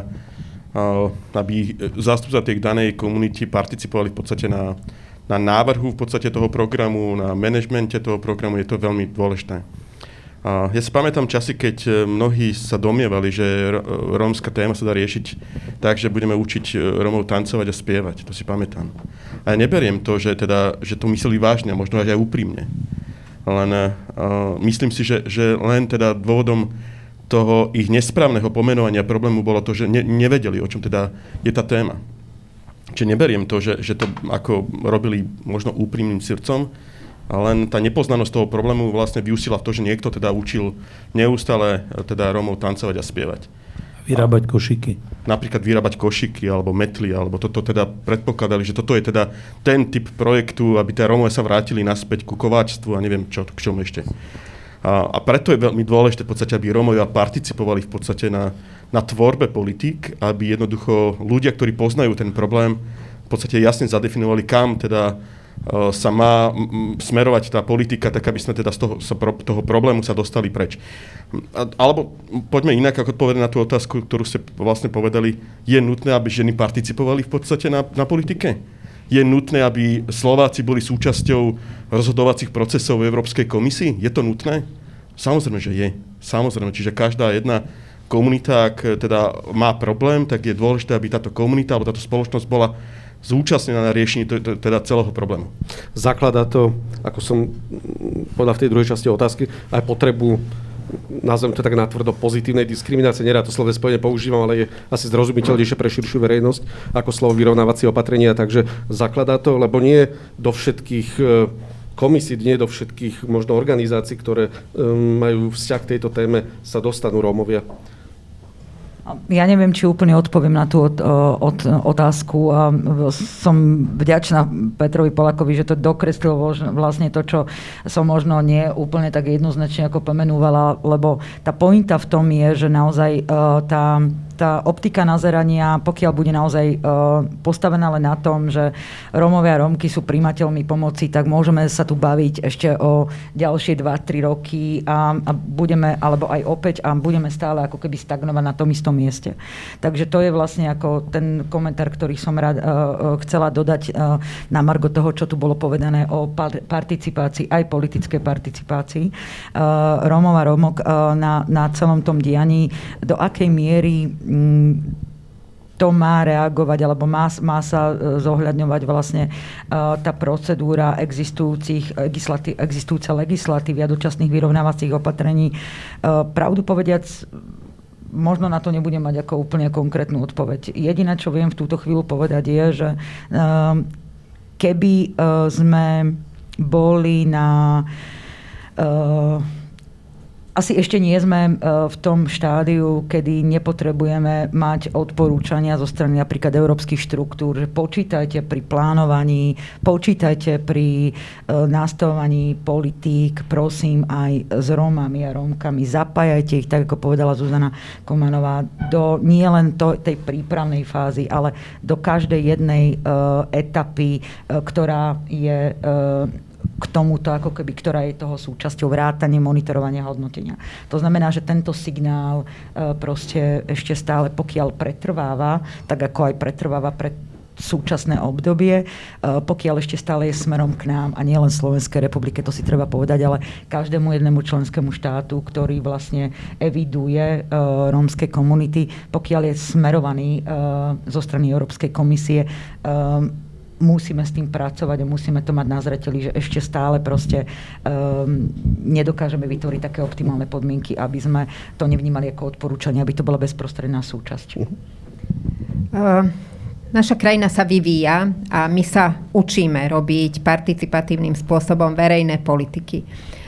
aby zástupca tej danej komunity participovali v podstate na, na návrhu v podstate toho programu, na manažmente toho programu, je to veľmi dôležité. Ja si pamätám časy, keď e, mnohí sa domievali, že rómska téma sa dá riešiť tak, že budeme učiť e, Rómov tancovať a spievať. To si pamätám. A ja neberiem to, že, teda, že to mysleli vážne, možno aj úprimne. Len uh, myslím si, že, že len teda dôvodom toho ich nesprávneho pomenovania problému bolo to, že ne, nevedeli, o čom teda je tá téma. Čiže neberiem to, že, že to ako robili možno úprimným srdcom, a len tá nepoznanosť toho problému vlastne vyúsila v to, že niekto teda učil neustále teda Rómov tancovať a spievať. Vyrábať košiky. Napríklad vyrábať košiky alebo metly, alebo toto teda predpokladali, že toto je teda ten typ projektu, aby tie Rómovia sa vrátili naspäť ku kováčstvu a neviem čo, k čomu ešte. A, a preto je veľmi dôležité v podstate, aby Rómovia participovali v podstate na, na tvorbe politík, aby jednoducho ľudia, ktorí poznajú ten problém, v podstate jasne zadefinovali, kam teda sa má smerovať tá politika tak, aby sme teda z toho, sa pro, toho problému sa dostali preč. Alebo poďme inak, ako odpovedať na tú otázku, ktorú ste vlastne povedali. Je nutné, aby ženy participovali v podstate na, na politike? Je nutné, aby Slováci boli súčasťou rozhodovacích procesov v Európskej komisii? Je to nutné? Samozrejme, že je. Samozrejme, čiže každá jedna komunita, ak teda má problém, tak je dôležité, aby táto komunita alebo táto spoločnosť bola zúčastnená na riešení teda celého problému. Zaklada to, ako som povedal v tej druhej časti otázky, aj potrebu nazvem to tak natvrdo, pozitívnej diskriminácie. Nerad to slovo spojene používam, ale je asi zrozumiteľnejšie pre širšiu verejnosť ako slovo vyrovnávacie opatrenia, takže zakladá to, lebo nie do všetkých e, komisí, nie do všetkých možno organizácií, ktoré e, majú vzťah k tejto téme, sa dostanú Rómovia. Ja neviem, či úplne odpoviem na tú od, od, otázku. Som vďačná Petrovi Polakovi, že to dokreslil vlastne to, čo som možno nie úplne tak jednoznačne ako pomenúvala, lebo tá pointa v tom je, že naozaj e, tá tá optika nazerania, pokiaľ bude naozaj uh, postavená len na tom, že Rómovia a Rómky sú primateľmi pomoci, tak môžeme sa tu baviť ešte o ďalšie 2-3 roky a, a budeme, alebo aj opäť, a budeme stále ako keby stagnovať na tom istom mieste. Takže to je vlastne ako ten komentár, ktorý som rád, uh, chcela dodať na margo toho, čo tu bolo povedané o participácii, aj politickej participácii Rómov a Rómok na, na celom tom dianí, do akej miery to má reagovať, alebo má, má sa zohľadňovať vlastne tá procedúra existujúcich, existujúce legislatívy a dočasných vyrovnávacích opatrení. Pravdu povediac, možno na to nebudem mať ako úplne konkrétnu odpoveď. Jediné, čo viem v túto chvíľu povedať je, že keby sme boli na asi ešte nie sme e, v tom štádiu, kedy nepotrebujeme mať odporúčania zo strany napríklad európskych štruktúr, že počítajte pri plánovaní, počítajte pri e, nastavovaní politík, prosím aj s Rómami a Rómkami, zapájajte ich, tak ako povedala Zuzana Komanová, do nie len to, tej prípravnej fázy, ale do každej jednej uh, etapy, ktorá je k tomuto, ako keby, ktorá je toho súčasťou vrátanie, monitorovania, hodnotenia. To znamená, že tento signál e, proste ešte stále, pokiaľ pretrváva, tak ako aj pretrváva pre súčasné obdobie, e, pokiaľ ešte stále je smerom k nám a nielen Slovenskej republike, to si treba povedať, ale každému jednému členskému štátu, ktorý vlastne eviduje uh, rómske komunity, pokiaľ je smerovaný zo strany Európskej komisie musíme s tým pracovať a musíme to mať na zreteli, že ešte stále proste um, nedokážeme vytvoriť také optimálne podmienky, aby sme to nevnímali ako odporúčanie, aby to bola bezprostredná súčasť. Uh, naša krajina sa vyvíja a my sa učíme robiť participatívnym spôsobom verejné politiky.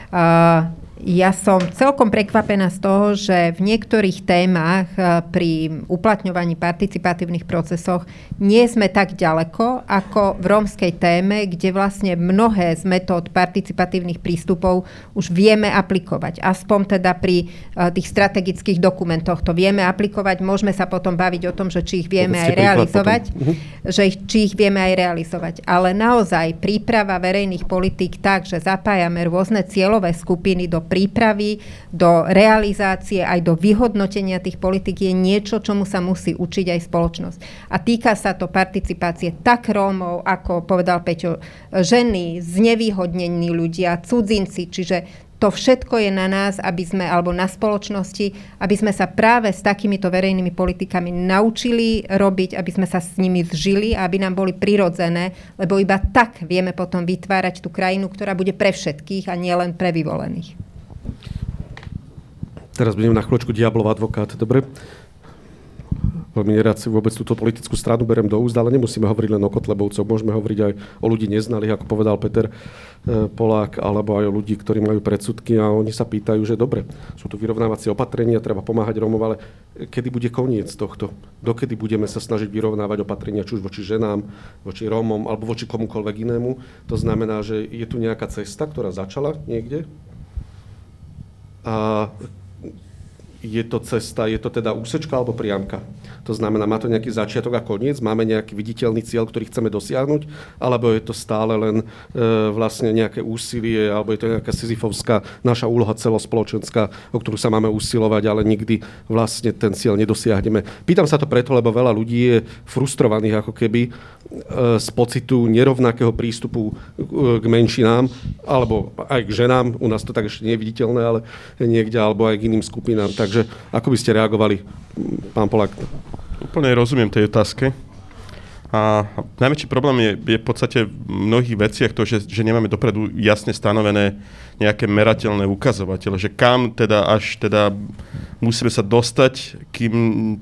Uh, ja som celkom prekvapená z toho, že v niektorých témach eh, pri uplatňovaní participatívnych procesoch nie sme tak ďaleko ako v rómskej téme, kde vlastne mnohé z metód participatívnych prístupov už vieme aplikovať. Aspoň teda pri eh, tých strategických dokumentoch to vieme aplikovať. Môžeme sa potom baviť o tom, že či ich vieme aj realizovať. Uh-huh. Že ich, či ich vieme aj realizovať. Ale naozaj príprava verejných politík tak, že zapájame rôzne cieľové skupiny do prípravy, do realizácie, aj do vyhodnotenia tých politik je niečo, čomu sa musí učiť aj spoločnosť. A týka sa to participácie tak Rómov, ako povedal Peťo, ženy, znevýhodnení ľudia, cudzinci, čiže to všetko je na nás, aby sme, alebo na spoločnosti, aby sme sa práve s takýmito verejnými politikami naučili robiť, aby sme sa s nimi zžili a aby nám boli prirodzené, lebo iba tak vieme potom vytvárať tú krajinu, ktorá bude pre všetkých a nielen pre vyvolených. Teraz budem na chvíľočku diablov advokát, dobre? Veľmi nerád si vôbec túto politickú stranu berem do úzd, ale nemusíme hovoriť len o Kotlebovcoch, môžeme hovoriť aj o ľudí neznalých, ako povedal Peter e, Polák, alebo aj o ľudí, ktorí majú predsudky a oni sa pýtajú, že dobre, sú tu vyrovnávacie opatrenia, treba pomáhať Rómov, ale kedy bude koniec tohto? Dokedy budeme sa snažiť vyrovnávať opatrenia, či už voči ženám, voči Rómom, alebo voči komukoľvek inému? To znamená, že je tu nejaká cesta, ktorá začala niekde, a je to cesta, je to teda úsečka alebo priamka. To znamená, má to nejaký začiatok a koniec, máme nejaký viditeľný cieľ, ktorý chceme dosiahnuť, alebo je to stále len e, vlastne nejaké úsilie, alebo je to nejaká sizifovská naša úloha celospoločenská, o ktorú sa máme usilovať, ale nikdy vlastne ten cieľ nedosiahneme. Pýtam sa to preto, lebo veľa ľudí je frustrovaných ako keby e, z pocitu nerovnakého prístupu e, k menšinám, alebo aj k ženám, u nás to tak ešte nie je viditeľné, ale niekde, alebo aj k iným skupinám. Tak Takže ako by ste reagovali, pán Polák? Úplne rozumiem tej otázke. A najväčší problém je, je v podstate v mnohých veciach to, že, že nemáme dopredu jasne stanovené nejaké merateľné ukazovatele, že kam teda až teda musíme sa dostať, kým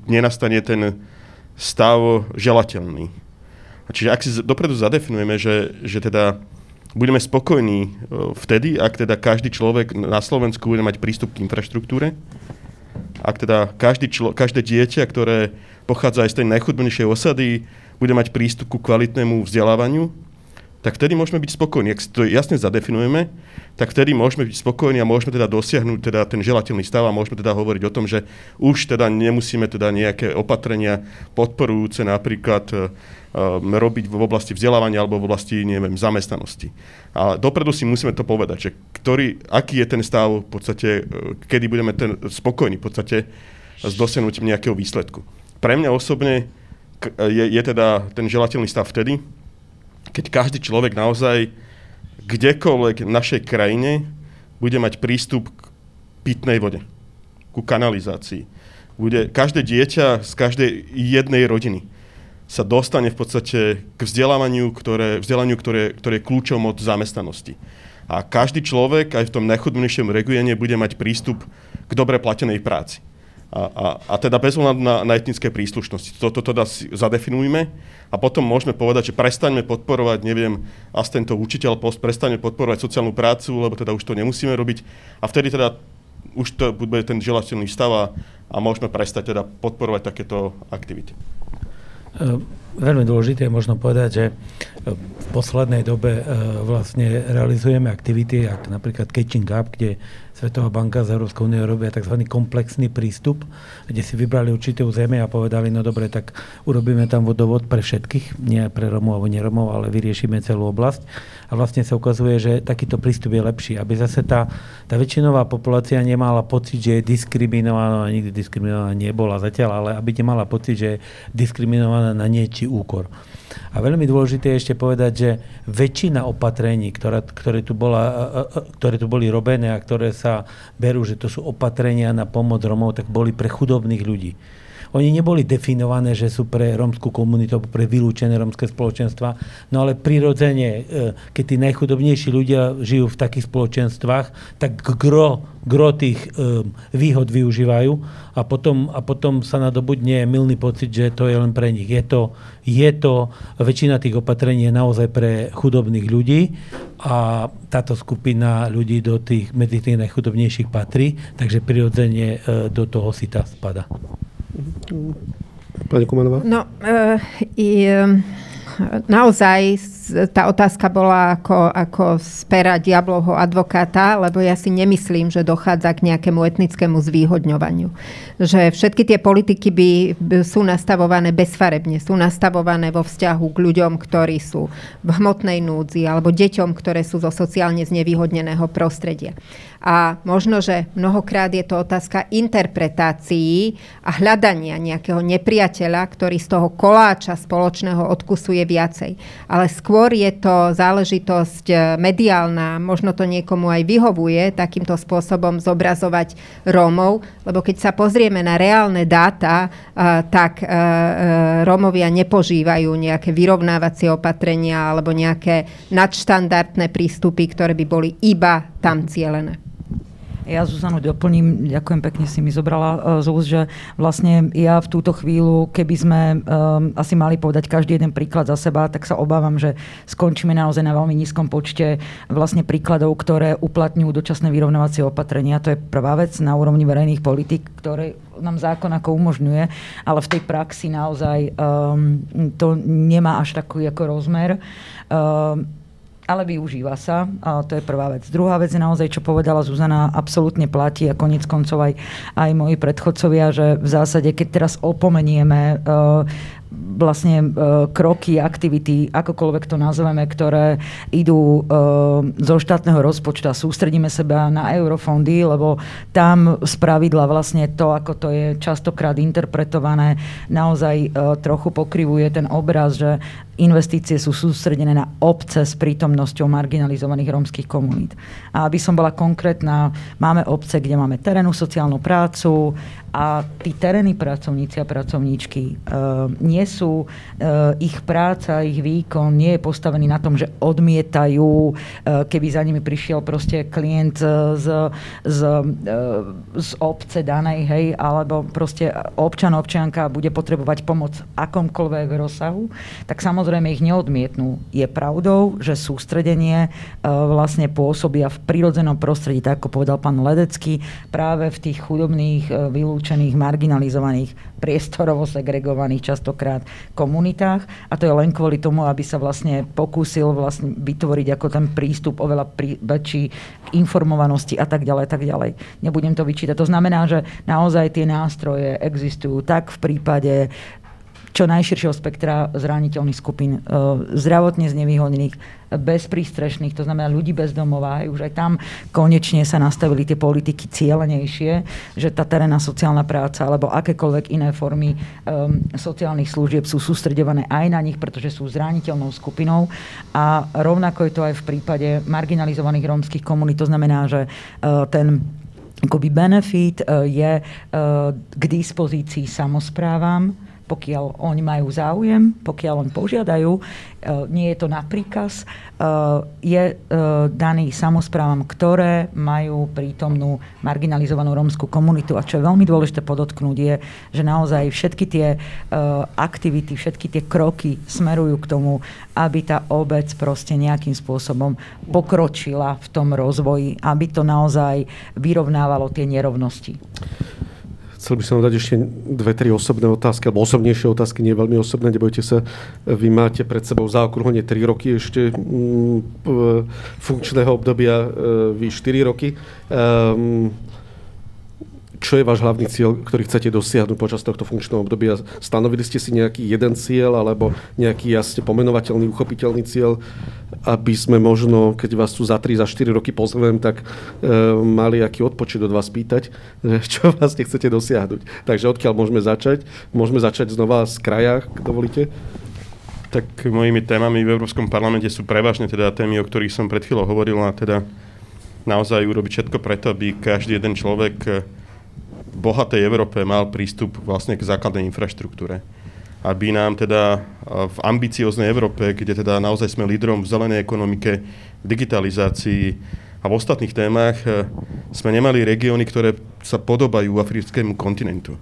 nenastane ten stav želateľný. Čiže ak si dopredu zadefinujeme, že, že teda budeme spokojní e, vtedy, ak teda každý človek na Slovensku bude mať prístup k infraštruktúre, ak teda každý člo, každé dieťa, ktoré pochádza aj z tej najchudobnejšej osady, bude mať prístup ku kvalitnému vzdelávaniu, tak vtedy môžeme byť spokojní. Ak si to jasne zadefinujeme, tak vtedy môžeme byť spokojní a môžeme teda dosiahnuť teda ten želateľný stav a môžeme teda hovoriť o tom, že už teda nemusíme teda nejaké opatrenia podporujúce napríklad um, robiť v oblasti vzdelávania alebo v oblasti, neviem, zamestnanosti. Ale dopredu si musíme to povedať, že ktorý, aký je ten stav v podstate, uh, kedy budeme ten spokojní v podstate s dosiahnutím nejakého výsledku. Pre mňa osobne je, je teda ten želateľný stav vtedy, keď každý človek naozaj kdekoľvek v našej krajine bude mať prístup k pitnej vode, ku kanalizácii, bude každé dieťa z každej jednej rodiny sa dostane v podstate k vzdelávaniu, ktoré, vzdelaniu, ktoré, ktoré je kľúčom od zamestnanosti. A každý človek aj v tom najchudobnejšom regióne bude mať prístup k dobre platenej práci. A, a, a teda bez ohľadu na, na etnické príslušnosti. Toto teda zadefinujme a potom môžeme povedať, že prestaňme podporovať, neviem, asistentov učiteľ, post, prestaňme podporovať sociálnu prácu, lebo teda už to nemusíme robiť. A vtedy teda už to bude ten želateľný stav a, a môžeme prestať teda podporovať takéto aktivity. Ehm, veľmi dôležité je možno povedať, že ehm, v poslednej dobe ehm, vlastne realizujeme aktivity, ako napríklad Catching Up, kde Svetová banka z Európskej únie robia tzv. komplexný prístup, kde si vybrali určité územie a povedali, no dobre, tak urobíme tam vodovod pre všetkých, nie pre Romov alebo neromov, ale vyriešime celú oblasť. A vlastne sa ukazuje, že takýto prístup je lepší, aby zase tá, tá väčšinová populácia nemala pocit, že je diskriminovaná, nikdy diskriminovaná nebola zatiaľ, ale aby nemala pocit, že je diskriminovaná na niečí úkor. A veľmi dôležité je ešte povedať, že väčšina opatrení, ktoré, ktoré, tu bola, ktoré tu boli robené a ktoré sa berú, že to sú opatrenia na pomoc Romov, tak boli pre chudobných ľudí. Oni neboli definované, že sú pre rómskú komunitu, pre vylúčené rómske spoločenstva, no ale prirodzene, e, keď tí najchudobnejší ľudia žijú v takých spoločenstvách, tak gro, gro tých e, výhod využívajú a potom, a potom sa nadobudne milný pocit, že to je len pre nich. Je to, je to, väčšina tých opatrení je naozaj pre chudobných ľudí a táto skupina ľudí do tých, medzi tých najchudobnejších patrí, takže prirodzene e, do toho si tá spada. Pani Kumanová? No, uh, i, um, naozaj tá otázka bola ako, ako spera diablovho advokáta, lebo ja si nemyslím, že dochádza k nejakému etnickému zvýhodňovaniu. Že všetky tie politiky by, by sú nastavované bezfarebne, sú nastavované vo vzťahu k ľuďom, ktorí sú v hmotnej núdzi alebo deťom, ktoré sú zo sociálne znevýhodneného prostredia. A možno, že mnohokrát je to otázka interpretácií a hľadania nejakého nepriateľa, ktorý z toho koláča spoločného odkusuje viacej. Ale skôr je to záležitosť e, mediálna, možno to niekomu aj vyhovuje takýmto spôsobom zobrazovať Rómov, lebo keď sa pozrieme na reálne dáta, e, tak e, Rómovia nepožívajú nejaké vyrovnávacie opatrenia alebo nejaké nadštandardné prístupy, ktoré by boli iba tam cielené. Ja Zuzanu doplním, ďakujem pekne si mi zobrala uh, z úst, že vlastne ja v túto chvíľu, keby sme um, asi mali povedať každý jeden príklad za seba, tak sa obávam, že skončíme naozaj na veľmi nízkom počte vlastne príkladov, ktoré uplatňujú dočasné vyrovnávacie opatrenia. To je prvá vec na úrovni verejných politik, ktoré nám zákon ako umožňuje, ale v tej praxi naozaj um, to nemá až taký ako rozmer. Um, ale využíva sa. A to je prvá vec. Druhá vec je naozaj, čo povedala Zuzana, absolútne platí a konec koncov aj, aj moji predchodcovia, že v zásade, keď teraz opomenieme uh, vlastne e, kroky, aktivity, akokoľvek to nazveme, ktoré idú e, zo štátneho rozpočta. Sústredíme seba na eurofondy, lebo tam z pravidla vlastne to, ako to je častokrát interpretované, naozaj e, trochu pokrivuje ten obraz, že investície sú sústredené na obce s prítomnosťou marginalizovaných rómskych komunít. A aby som bola konkrétna, máme obce, kde máme terénu sociálnu prácu a tí terénni pracovníci a pracovníčky nie nie sú, eh, ich práca, ich výkon nie je postavený na tom, že odmietajú, eh, keby za nimi prišiel proste klient z, z, eh, z obce danej, hej, alebo proste občan, občianka bude potrebovať pomoc v akomkoľvek rozsahu, tak samozrejme ich neodmietnú. Je pravdou, že sústredenie vlastne pôsobia v prírodzenom prostredí, tak ako povedal pán Ledecký, práve v tých chudobných, vylúčených, marginalizovaných, priestorovo segregovaných častokrát komunitách a to je len kvôli tomu, aby sa vlastne pokúsil vlastne vytvoriť ako ten prístup oveľa prí, väčší informovanosti a tak ďalej, tak ďalej. Nebudem to vyčítať. To znamená, že naozaj tie nástroje existujú tak v prípade čo najširšieho spektra zraniteľných skupín, e, zdravotne znevýhodnených, bezprístrešných, to znamená ľudí bez domova. Už aj tam konečne sa nastavili tie politiky cieľenejšie, že tá terénna sociálna práca alebo akékoľvek iné formy um, sociálnych služieb sú sústredované aj na nich, pretože sú zraniteľnou skupinou. A rovnako je to aj v prípade marginalizovaných rómskych komunít. To znamená, že uh, ten akoby benefit je k dispozícii samozprávam, pokiaľ oni majú záujem, pokiaľ oni požiadajú, e, nie je to na príkaz, e, je e, daný samozprávam, ktoré majú prítomnú marginalizovanú rómskú komunitu. A čo je veľmi dôležité podotknúť je, že naozaj všetky tie aktivity, všetky tie kroky smerujú k tomu, aby tá obec proste nejakým spôsobom pokročila v tom rozvoji, aby to naozaj vyrovnávalo tie nerovnosti. Chcel by som dať ešte dve, tri osobné otázky, alebo osobnejšie otázky, nie veľmi osobné, nebojte sa. Vy máte pred sebou zaokrúhne 3 roky ešte mm, funkčného obdobia, e, vy 4 roky. Um, čo je váš hlavný cieľ, ktorý chcete dosiahnuť počas tohto funkčného obdobia? Stanovili ste si nejaký jeden cieľ alebo nejaký jasne pomenovateľný, uchopiteľný cieľ, aby sme možno, keď vás tu za 3, za 4 roky pozvem, tak e, mali aký odpočet od vás pýtať, [LAUGHS] čo vlastne chcete dosiahnuť. Takže odkiaľ môžeme začať? Môžeme začať znova z kraja, ak dovolíte? Tak mojimi témami v Európskom parlamente sú prevažne teda témy, o ktorých som pred chvíľou hovoril a teda naozaj urobiť všetko preto, aby každý jeden človek bohatej Európe mal prístup vlastne k základnej infraštruktúre. Aby nám teda v ambicioznej Európe, kde teda naozaj sme lídrom v zelenej ekonomike, v digitalizácii a v ostatných témach, e, sme nemali regióny, ktoré sa podobajú africkému kontinentu.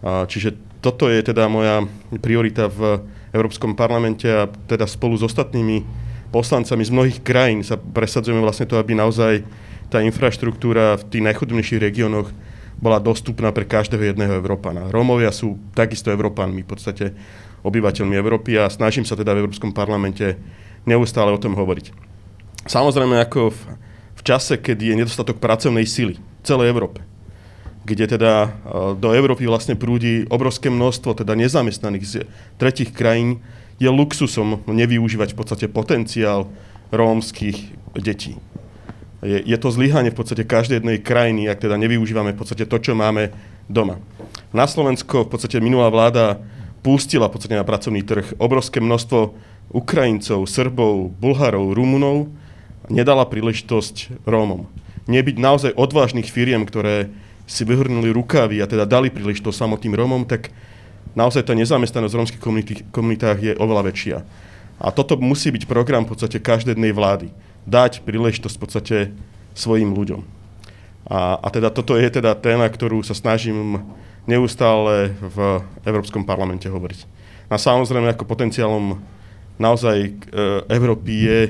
Čiže toto je teda moja priorita v Európskom parlamente a teda spolu s ostatnými poslancami z mnohých krajín sa presadzujeme vlastne to, aby naozaj tá infraštruktúra v tých najchudobnejších regiónoch bola dostupná pre každého jedného Európana. Rómovia sú takisto Európanmi, v podstate obyvateľmi Európy a snažím sa teda v Európskom parlamente neustále o tom hovoriť. Samozrejme, ako v, v čase, keď je nedostatok pracovnej sily v celej Európe, kde teda e, do Európy vlastne prúdi obrovské množstvo teda nezamestnaných z tretich krajín, je luxusom nevyužívať v podstate potenciál rómskych detí je, je to zlyhanie v podstate každej jednej krajiny, ak teda nevyužívame v podstate to, čo máme doma. Na Slovensko v podstate minulá vláda pustila v podstate na pracovný trh obrovské množstvo Ukrajincov, Srbov, Bulharov, Rumunov, nedala príležitosť Rómom. Nebyť naozaj odvážnych firiem, ktoré si vyhrnuli rukávy a teda dali príležitosť samotným Rómom, tak naozaj tá nezamestnanosť v rómskych komunitách je oveľa väčšia. A toto musí byť program v podstate každej jednej vlády dať príležitosť v podstate svojim ľuďom. A, a teda toto je teda téma, ktorú sa snažím neustále v Európskom parlamente hovoriť. A samozrejme ako potenciálom naozaj e, Európy je,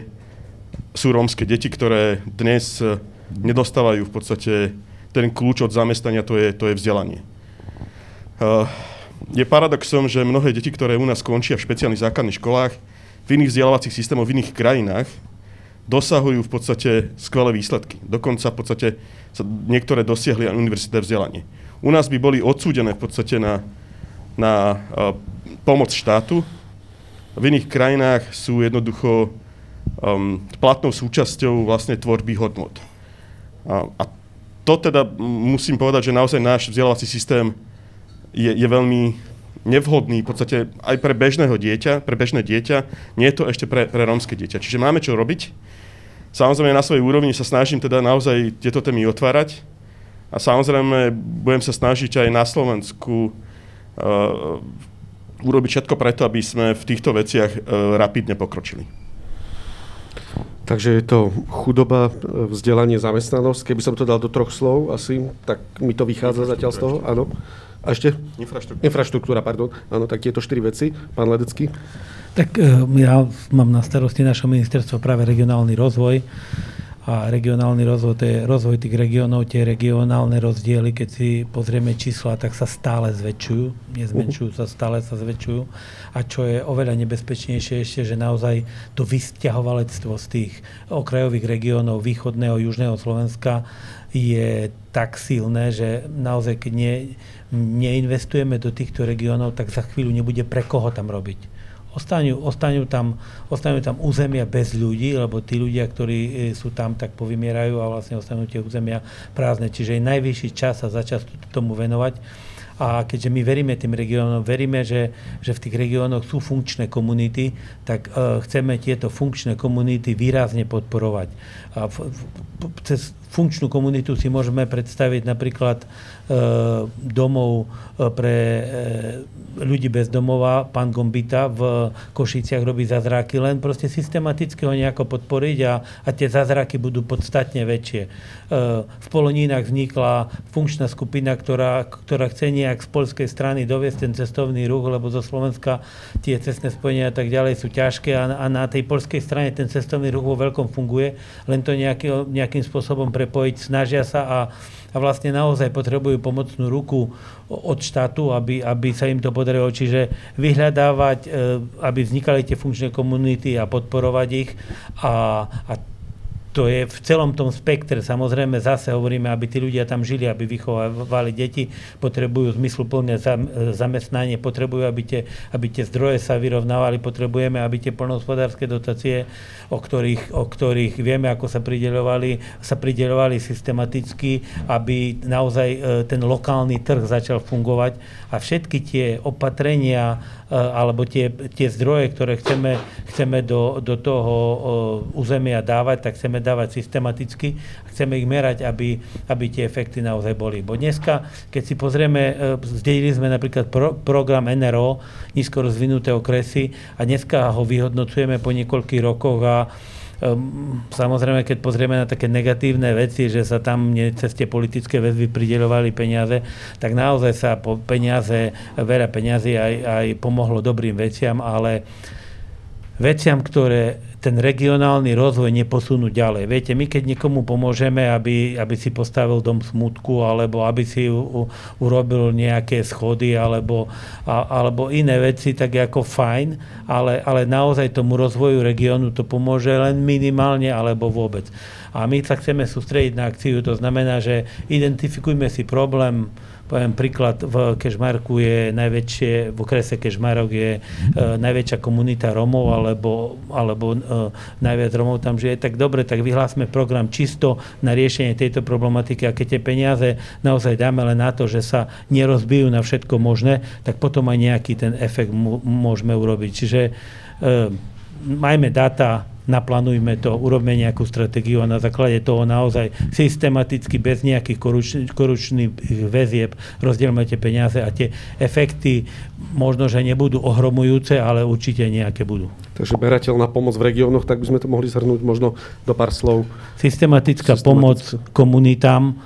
sú rómske deti, ktoré dnes e, nedostávajú v podstate ten kľúč od zamestnania, to je, to je vzdelanie. E, je paradoxom, že mnohé deti, ktoré u nás končia v špeciálnych základných školách, v iných vzdelávacích systémoch, v iných krajinách, dosahujú v podstate skvelé výsledky. Dokonca v podstate sa niektoré dosiahli aj univerzitné vzdelanie. U nás by boli odsúdené v podstate na, na uh, pomoc štátu. V iných krajinách sú jednoducho um, platnou súčasťou vlastne tvorby hodnot. A, a to teda musím povedať, že naozaj náš vzdelávací systém je, je veľmi nevhodný v podstate aj pre bežného dieťa, pre bežné dieťa, nie je to ešte pre, pre rómske dieťa. Čiže máme čo robiť. Samozrejme na svojej úrovni sa snažím teda naozaj tieto témy otvárať a samozrejme budem sa snažiť aj na Slovensku uh, urobiť všetko preto, aby sme v týchto veciach uh, rapidne pokročili. Takže je to chudoba, vzdelanie, zamestnanosť. Keby som to dal do troch slov asi, tak mi to vychádza zatiaľ z toho. Áno. A ešte? Infraštruktúra. Infraštruktúra, pardon. Áno, tak tieto štyri veci. Pán Ledecký. Tak e, ja mám na starosti našho ministerstvo práve regionálny rozvoj a regionálny rozvoj, to je rozvoj tých regiónov, tie regionálne rozdiely, keď si pozrieme čísla, tak sa stále zväčšujú, nezmenšujú sa, stále sa zväčšujú. A čo je oveľa nebezpečnejšie ešte, že naozaj to vysťahovalectvo z tých okrajových regiónov východného, južného Slovenska je tak silné, že naozaj, keď nie, neinvestujeme do týchto regiónov, tak za chvíľu nebude pre koho tam robiť ostanú, ostanú, tam, ostanú tam územia bez ľudí, lebo tí ľudia, ktorí e, sú tam, tak povymierajú a vlastne ostanú tie územia prázdne. Čiže je najvyšší čas sa začať tomu venovať. A keďže my veríme tým regiónom, veríme, že, že v tých regiónoch sú funkčné komunity, tak uh, chceme tieto funkčné komunity výrazne podporovať. A v, v, cez funkčnú komunitu si môžeme predstaviť napríklad domov uh, pre uh, ľudí bez domova, pán Gombita v Košiciach robí zázraky, len proste systematicky ho nejako podporiť a, a tie zázraky budú podstatne väčšie. V Polonínach vznikla funkčná skupina, ktorá, ktorá chce nejak z polskej strany doviesť ten cestovný ruch, lebo zo Slovenska tie cestné spojenia a tak ďalej sú ťažké a, a na tej polskej strane ten cestovný ruch vo veľkom funguje, len to nejaký, nejakým spôsobom prepojiť, snažia sa a a vlastne naozaj potrebujú pomocnú ruku od štátu, aby, aby sa im to podarilo. Čiže vyhľadávať, e, aby vznikali tie funkčné komunity a podporovať ich a, a to je v celom tom spektre. Samozrejme zase hovoríme, aby tí ľudia tam žili, aby vychovávali deti, potrebujú zmysluplné zamestnanie, potrebujú, aby tie, aby tie zdroje sa vyrovnávali, potrebujeme, aby tie plnohospodárske dotácie, o ktorých, o ktorých vieme, ako sa prideľovali, sa prideľovali systematicky, aby naozaj e, ten lokálny trh začal fungovať a všetky tie opatrenia, Eh, alebo tie, tie zdroje, ktoré chceme, chceme do, do toho eh, územia dávať, tak chceme dávať systematicky a chceme ich merať, aby, aby tie efekty naozaj boli. Bo dneska, keď si pozrieme, eh, zdedili sme napríklad pro, program NRO, nízko rozvinuté okresy a dneska ho vyhodnocujeme po niekoľkých rokoch a samozrejme, keď pozrieme na také negatívne veci, že sa tam cez tie politické väzby prideľovali peniaze, tak naozaj sa po peniaze, veľa peniazy aj, aj pomohlo dobrým veciam, ale veciam, ktoré ten regionálny rozvoj neposunúť ďalej. Viete, my keď niekomu pomôžeme, aby, aby si postavil dom smutku, alebo aby si u, urobil nejaké schody, alebo, a, alebo iné veci, tak je ako fajn, ale, ale naozaj tomu rozvoju regiónu to pomôže len minimálne, alebo vôbec. A my sa chceme sústrediť na akciu, to znamená, že identifikujme si problém, Poviem príklad, v Kešmarku je najväčšie, v okrese Kešmarok je e, najväčšia komunita Romov, alebo, alebo e, najviac Romov tam žije, tak dobre, tak vyhlásme program čisto na riešenie tejto problematiky a keď tie peniaze naozaj dáme len na to, že sa nerozbijú na všetko možné, tak potom aj nejaký ten efekt môžeme urobiť. Čiže e, majme data, naplánujme to, urobme nejakú stratégiu a na základe toho naozaj systematicky, bez nejakých koručných, koručných väzieb rozdielme tie peniaze a tie efekty možno, že nebudú ohromujúce, ale určite nejaké budú. Takže berateľná pomoc v regiónoch, tak by sme to mohli zhrnúť možno do pár slov. Systematická, Systematická. pomoc komunitám,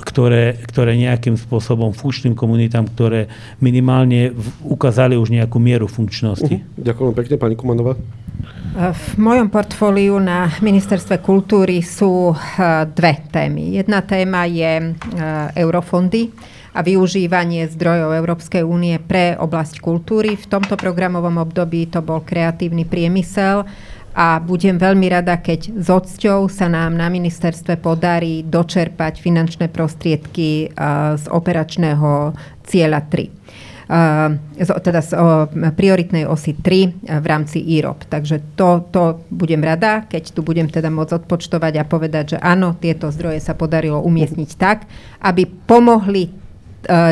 ktoré, ktoré nejakým spôsobom, funkčným komunitám, ktoré minimálne ukázali už nejakú mieru funkčnosti. Uh-huh. Ďakujem pekne, pani Kumanová. V mojom portfóliu na ministerstve kultúry sú eh, dve témy. Jedna téma je eh, eurofondy a využívanie zdrojov Európskej únie pre oblasť kultúry. V tomto programovom období to bol kreatívny priemysel a budem veľmi rada, keď s odsťou sa nám na ministerstve podarí dočerpať finančné prostriedky eh, z operačného cieľa 3 teda z prioritnej osy 3 e, v rámci IROP. Takže to, to budem rada, keď tu budem teda môcť odpočtovať a povedať, že áno, tieto zdroje sa podarilo umiestniť tak, aby pomohli e,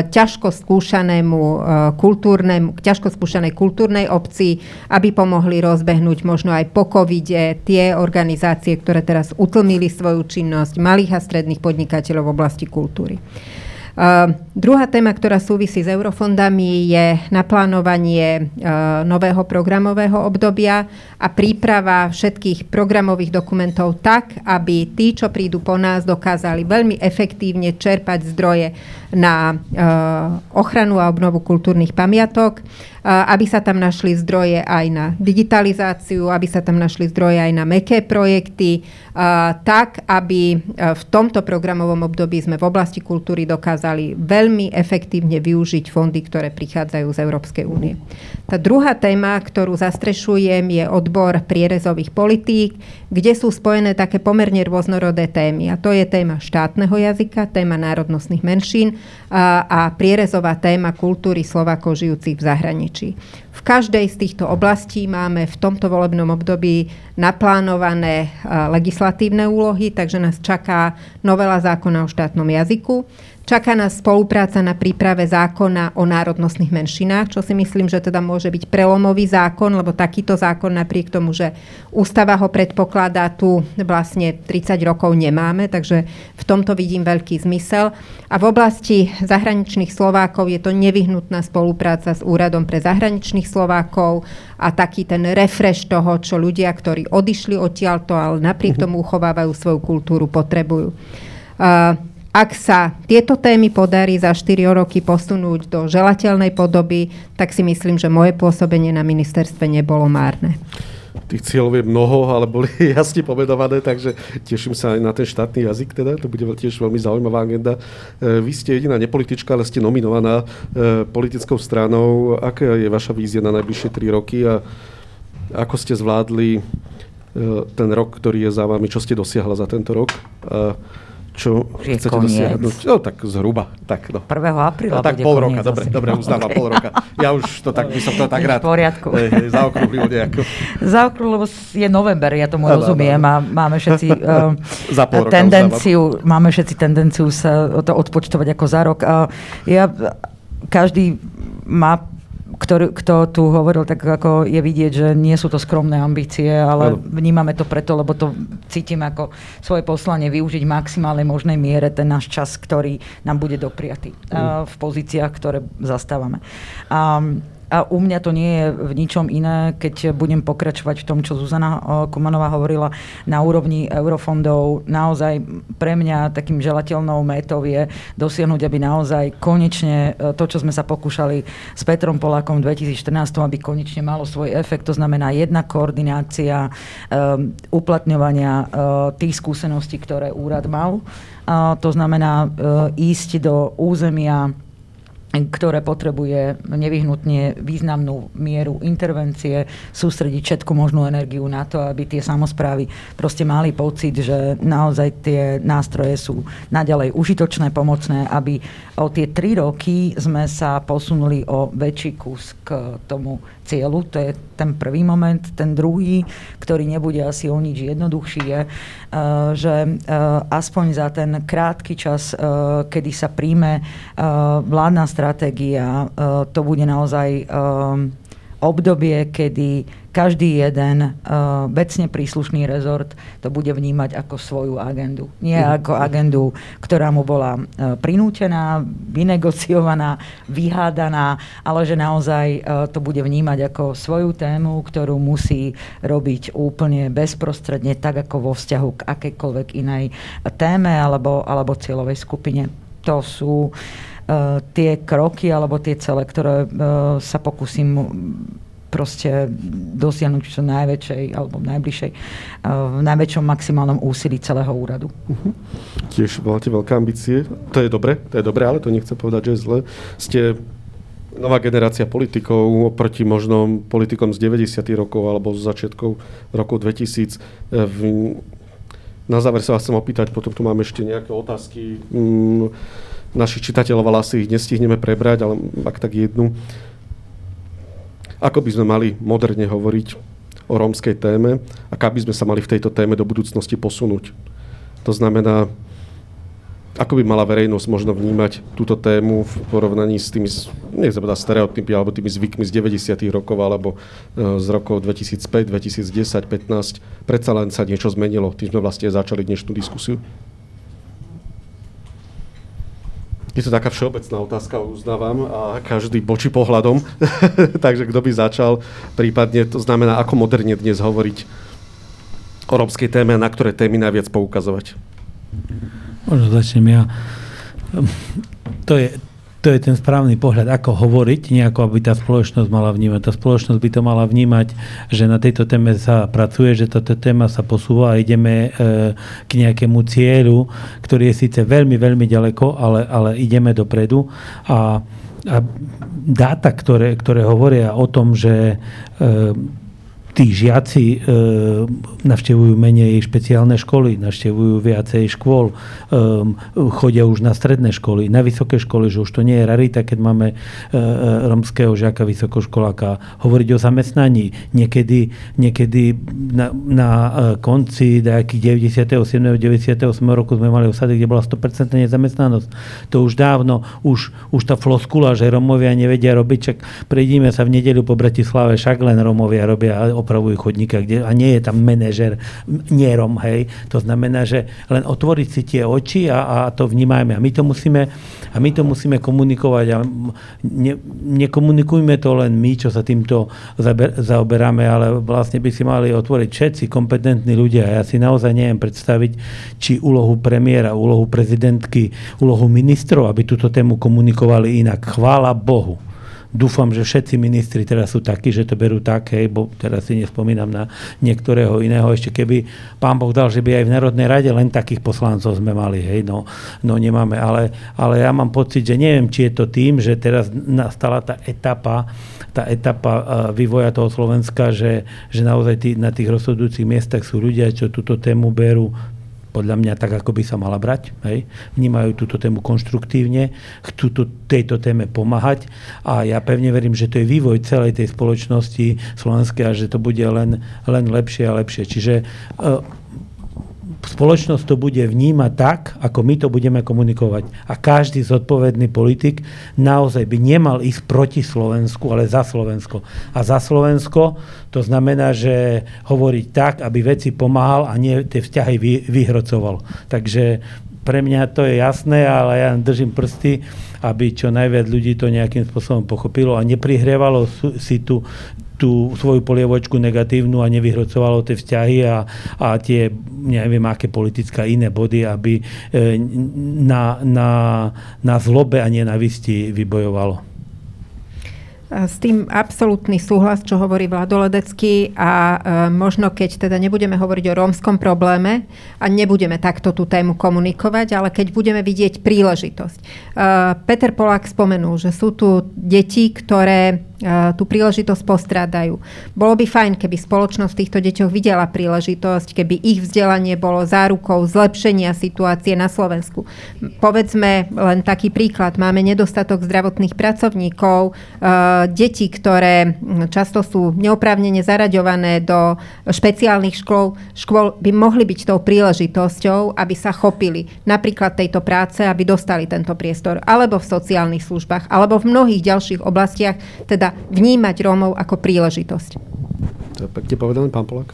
ťažko skúšanému e, kultúrnemu, ťažko skúšanej kultúrnej obci, aby pomohli rozbehnúť možno aj po covide tie organizácie, ktoré teraz utlmili svoju činnosť malých a stredných podnikateľov v oblasti kultúry. Uh, druhá téma, ktorá súvisí s eurofondami, je naplánovanie uh, nového programového obdobia a príprava všetkých programových dokumentov tak, aby tí, čo prídu po nás, dokázali veľmi efektívne čerpať zdroje na uh, ochranu a obnovu kultúrnych pamiatok, aby sa tam našli zdroje aj na digitalizáciu, aby sa tam našli zdroje aj na meké projekty, tak, aby v tomto programovom období sme v oblasti kultúry dokázali veľmi efektívne využiť fondy, ktoré prichádzajú z Európskej únie. Tá druhá téma, ktorú zastrešujem, je odbor prierezových politík, kde sú spojené také pomerne rôznorodé témy. A to je téma štátneho jazyka, téma národnostných menšín a, prierezová téma kultúry Slovákov žijúcich v zahraničí zahraničí. V každej z týchto oblastí máme v tomto volebnom období naplánované e, legislatívne úlohy, takže nás čaká novela zákona o štátnom jazyku. Čaká nás spolupráca na príprave zákona o národnostných menšinách, čo si myslím, že teda môže byť prelomový zákon, lebo takýto zákon napriek tomu, že ústava ho predpokladá, tu vlastne 30 rokov nemáme, takže v tomto vidím veľký zmysel. A v oblasti zahraničných Slovákov je to nevyhnutná spolupráca s Úradom pre zahraničných Slovákov a taký ten refresh toho, čo ľudia, ktorí odišli odtiaľto, ale napriek mhm. tomu uchovávajú svoju kultúru, potrebujú. Uh, ak sa tieto témy podarí za 4 roky posunúť do želateľnej podoby, tak si myslím, že moje pôsobenie na ministerstve nebolo márne. Tých cieľov je mnoho, ale boli [LAUGHS] jasne povedované, takže teším sa aj na ten štátny jazyk, teda to bude tiež veľmi zaujímavá agenda. E, vy ste jediná nepolitička, ale ste nominovaná e, politickou stranou. Aká je vaša vízia na najbližšie 3 roky a ako ste zvládli e, ten rok, ktorý je za vami, čo ste dosiahla za tento rok? Čo je chcete koniec. dosiahnuť? No tak zhruba. Tak, no. 1. apríla no, tak pol roka, dobre, dobre, uznávam [LAUGHS] pol roka. Ja už to tak, by som to tak rád V poriadku. hej, zaokrúhlil nejako. Zaokrúhl, lebo je november, ja tomu Áno, rozumiem a máme všetci uh, [LAUGHS] Za pol roka tendenciu, máme všetci tendenciu sa to odpočtovať ako za rok. A ja, každý má ktorý, kto tu hovoril, tak ako je vidieť, že nie sú to skromné ambície, ale vnímame to preto, lebo to cítim ako svoje poslanie využiť v maximálnej možnej miere ten náš čas, ktorý nám bude dopriatý a v pozíciách, ktoré zastávame. A, a u mňa to nie je v ničom iné, keď budem pokračovať v tom, čo Zuzana o, Kumanová hovorila na úrovni eurofondov. Naozaj pre mňa takým želateľnou métou je dosiahnuť, aby naozaj konečne e, to, čo sme sa pokúšali s Petrom Polákom v 2014, aby konečne malo svoj efekt. To znamená jedna koordinácia um, uplatňovania uh, tých skúseností, ktoré úrad mal. Uh, to znamená uh, ísť do územia ktoré potrebuje nevyhnutne významnú mieru intervencie, sústrediť všetku možnú energiu na to, aby tie samozprávy proste mali pocit, že naozaj tie nástroje sú naďalej užitočné, pomocné, aby o tie tri roky sme sa posunuli o väčší kus k tomu cieľu. To je ten prvý moment. Ten druhý, ktorý nebude asi o nič jednoduchší, je, eh, že eh, aspoň za ten krátky čas, eh, kedy sa príjme vládna stratégia, to bude naozaj obdobie, kedy každý jeden uh, vecne príslušný rezort to bude vnímať ako svoju agendu. Nie Mhm. ako agendu, ktorá mu bola uh, prinútená, vynegociovaná, vyhádaná, ale že naozaj uh, to bude vnímať ako svoju tému, ktorú musí robiť úplne bezprostredne, tak ako vo vzťahu k akejkoľvek inej téme alebo, alebo cieľovej skupine. To sú uh, tie kroky alebo tie cele, ktoré uh, sa pokúsim proste dosiahnuť čo najväčšej alebo najbližšej, uh, v najväčšom maximálnom úsilí celého úradu. Tiež máte veľké ambície. To je dobre, to je dobre, ale to nechcem povedať, že je zle. Ste nová generácia politikov oproti možno politikom z 90. rokov alebo z začiatkov rokov 2000. E, V, na záver sa vás chcem opýtať, potom tu máme ešte nejaké otázky. Mm, našich čitateľov, ale asi ich nestihneme prebrať, ale ak tak jednu. Ako by sme mali moderne hovoriť o rómskej téme a kam by sme sa mali v tejto téme do budúcnosti posunúť? To znamená, ako by mala verejnosť možno vnímať túto tému v porovnaní s tými, nechcem povedať stereotypy, alebo tými zvykmi z 90. rokov, alebo e, z rokov 2005, 2010, 15. Predsa len sa niečo zmenilo. Tým sme vlastne začali dnešnú diskusiu. Je to taká všeobecná otázka, uznávam, a každý bočí pohľadom. [LAUGHS] Takže kto by začal, prípadne to znamená, ako moderne dnes hovoriť o rómskej téme a na ktoré témy najviac poukazovať. Možno začnem ja. To je, to je ten správny pohľad, ako hovoriť, nejako aby tá spoločnosť mala vnímať. Tá spoločnosť by to mala vnímať, že na tejto téme sa pracuje, že táto téma sa posúva a ideme e, k nejakému cieľu, ktorý je síce veľmi, veľmi ďaleko, ale, ale ideme dopredu. A, a dáta, ktoré, ktoré hovoria o tom, že e, tí žiaci e, navštevujú menej špeciálne školy, navštevujú viacej škôl, e, chodia už na stredné školy, na vysoké školy, že už to nie je rarita, keď máme e, e, romského žiaka, vysokoškoláka, hovoriť o zamestnaní. Niekedy, niekedy na, na e, konci nejakých 97. 98. roku sme mali osady, kde bola 100% nezamestnanosť. To už dávno, už, už tá floskula, že Romovia nevedia robiť, čak prejdíme sa v nedeľu po Bratislave, však len Romovia robia opravujú chodníka, kde, a nie je tam manažer, nie Rom, hej. To znamená, že len otvoriť si tie oči a, a to vnímajme. A my to musíme, a my to musíme komunikovať a ne, nekomunikujme to len my, čo sa týmto zaber, zaoberáme, ale vlastne by si mali otvoriť všetci kompetentní ľudia. Ja si naozaj neviem predstaviť, či úlohu premiéra, úlohu prezidentky, úlohu ministrov, aby túto tému komunikovali inak. Chvála Bohu dúfam, že všetci ministri teraz sú takí, že to berú tak, hej, bo teraz si nespomínam na niektorého iného. Ešte keby pán Boh dal, že by aj v Národnej rade len takých poslancov sme mali, hej, no, no nemáme. Ale, ale ja mám pocit, že neviem, či je to tým, že teraz nastala tá etapa, tá etapa e, vývoja toho Slovenska, že, že naozaj tí, na tých rozhodujúcich miestach sú ľudia, čo túto tému berú podľa mňa tak, ako by sa mala brať. Hej. Vnímajú túto tému konštruktívne, chcú tu, tejto téme pomáhať a ja pevne verím, že to je vývoj celej tej spoločnosti slovenskej a že to bude len, len lepšie a lepšie. Čiže uh, spoločnosť to bude vnímať tak, ako my to budeme komunikovať. A každý zodpovedný politik naozaj by nemal ísť proti Slovensku, ale za Slovensko. A za Slovensko to znamená, že hovoriť tak, aby veci pomáhal a nie tie vzťahy vy, vyhrocoval. Takže pre mňa to je jasné, ale ja držím prsty, aby čo najviac ľudí to nejakým spôsobom pochopilo a neprihrievalo si tu tú svoju polievočku negatívnu a nevyhrocovalo tie vzťahy a, a tie, neviem, aké politické iné body, aby e, na, na, na zlobe a nenavisti vybojovalo. S tým absolútny súhlas, čo hovorí Vladoledecký a e, možno keď teda nebudeme hovoriť o rómskom probléme a nebudeme takto tú tému komunikovať, ale keď budeme vidieť príležitosť. E, Peter Polák spomenul, že sú tu deti, ktoré tú príležitosť postrádajú. Bolo by fajn, keby spoločnosť v týchto deťoch videla príležitosť, keby ich vzdelanie bolo zárukou zlepšenia situácie na Slovensku. Povedzme len taký príklad. Máme nedostatok zdravotných pracovníkov, deti, ktoré často sú neoprávnene zaraďované do špeciálnych škôl, škôl by mohli byť tou príležitosťou, aby sa chopili napríklad tejto práce, aby dostali tento priestor, alebo v sociálnych službách, alebo v mnohých ďalších oblastiach, teda vnímať Rómov ako príležitosť. To je pekne povedané, pán Polak.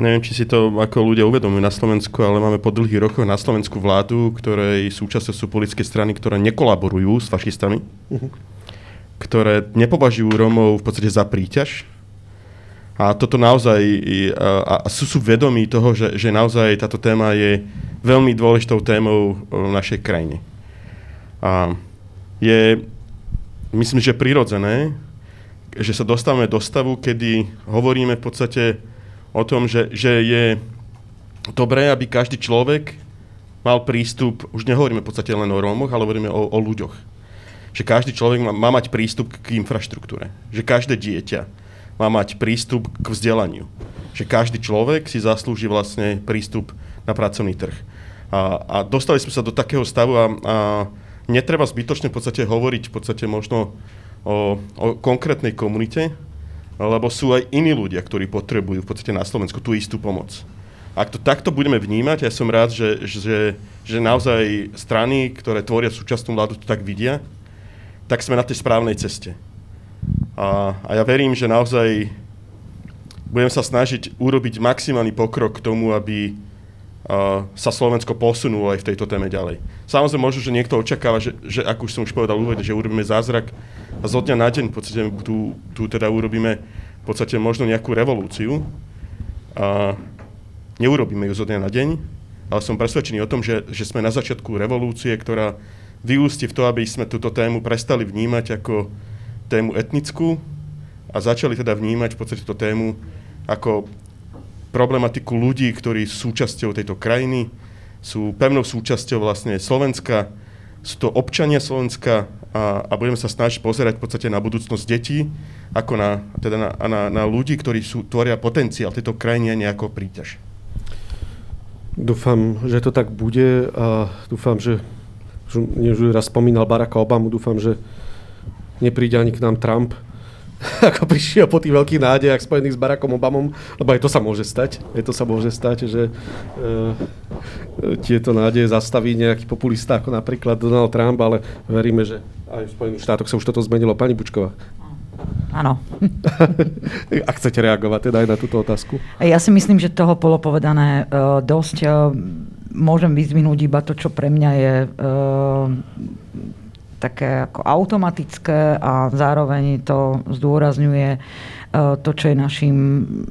Neviem, či si to ako ľudia uvedomujú na Slovensku, ale máme po dlhých rokoch na Slovensku vládu, ktorej súčasťou sú politické strany, ktoré nekolaborujú s fašistami, uh-huh. ktoré nepovažujú Rómov v podstate za príťaž. A toto naozaj, a, a sú, sú vedomí toho, že, že naozaj táto téma je veľmi dôležitou témou v našej krajine. A je myslím, že prirodzené, že sa dostávame do stavu, kedy hovoríme v podstate o tom, že, že je dobré, aby každý človek mal prístup, už nehovoríme v podstate len o Rómoch, ale hovoríme o, o ľuďoch. Že každý človek má, má mať prístup k infraštruktúre. Že každé dieťa má mať prístup k vzdelaniu. Že každý človek si zaslúži vlastne prístup na pracovný trh. A, a dostali sme sa do takého stavu a, a netreba zbytočne v podstate hovoriť v podstate možno o, o konkrétnej komunite, lebo sú aj iní ľudia, ktorí potrebujú v podstate na Slovensku tú istú pomoc. Ak to takto budeme vnímať, ja som rád, že, že, že naozaj strany, ktoré tvoria súčasnú vládu, to tak vidia, tak sme na tej správnej ceste. A, a ja verím, že naozaj budem sa snažiť urobiť maximálny pokrok k tomu, aby sa Slovensko posunulo aj v tejto téme ďalej. Samozrejme, možno, že niekto očakáva, že, že ako už som už povedal úvode, že urobíme zázrak a zo dňa na deň v podstate tu, tu teda urobíme v podstate možno nejakú revolúciu. A neurobíme ju zo dňa na deň, ale som presvedčený o tom, že, že sme na začiatku revolúcie, ktorá vyústi v to, aby sme túto tému prestali vnímať ako tému etnickú a začali teda vnímať v podstate túto tému ako problematiku ľudí, ktorí sú súčasťou tejto krajiny, sú pevnou súčasťou vlastne Slovenska sú to občania Slovenska a, a budeme sa snažiť pozerať v podstate na budúcnosť detí, ako na, teda na, na, na ľudí, ktorí sú, tvoria potenciál tejto a nejako príťaž. Dúfam, že to tak bude a dúfam, že už raz spomínal Baracka Obamu, dúfam, že nepríde ani k nám Trump, [LAUGHS] ako prišiel po tých veľkých nádejach spojených s Barackom Obamom, lebo aj to sa môže stať. Aj to sa môže stať, že e, tieto nádeje zastaví nejaký populista ako napríklad Donald Trump, ale veríme, že aj v Spojených štátoch sa už toto zmenilo. Pani Bučková. Áno. [LAUGHS] A chcete reagovať teda aj na túto otázku? Ja si myslím, že toho bolo povedané uh, dosť. Uh, môžem vyzvinúť iba to, čo pre mňa je uh, také ako automatické a zároveň to zdôrazňuje e, to, čo je našim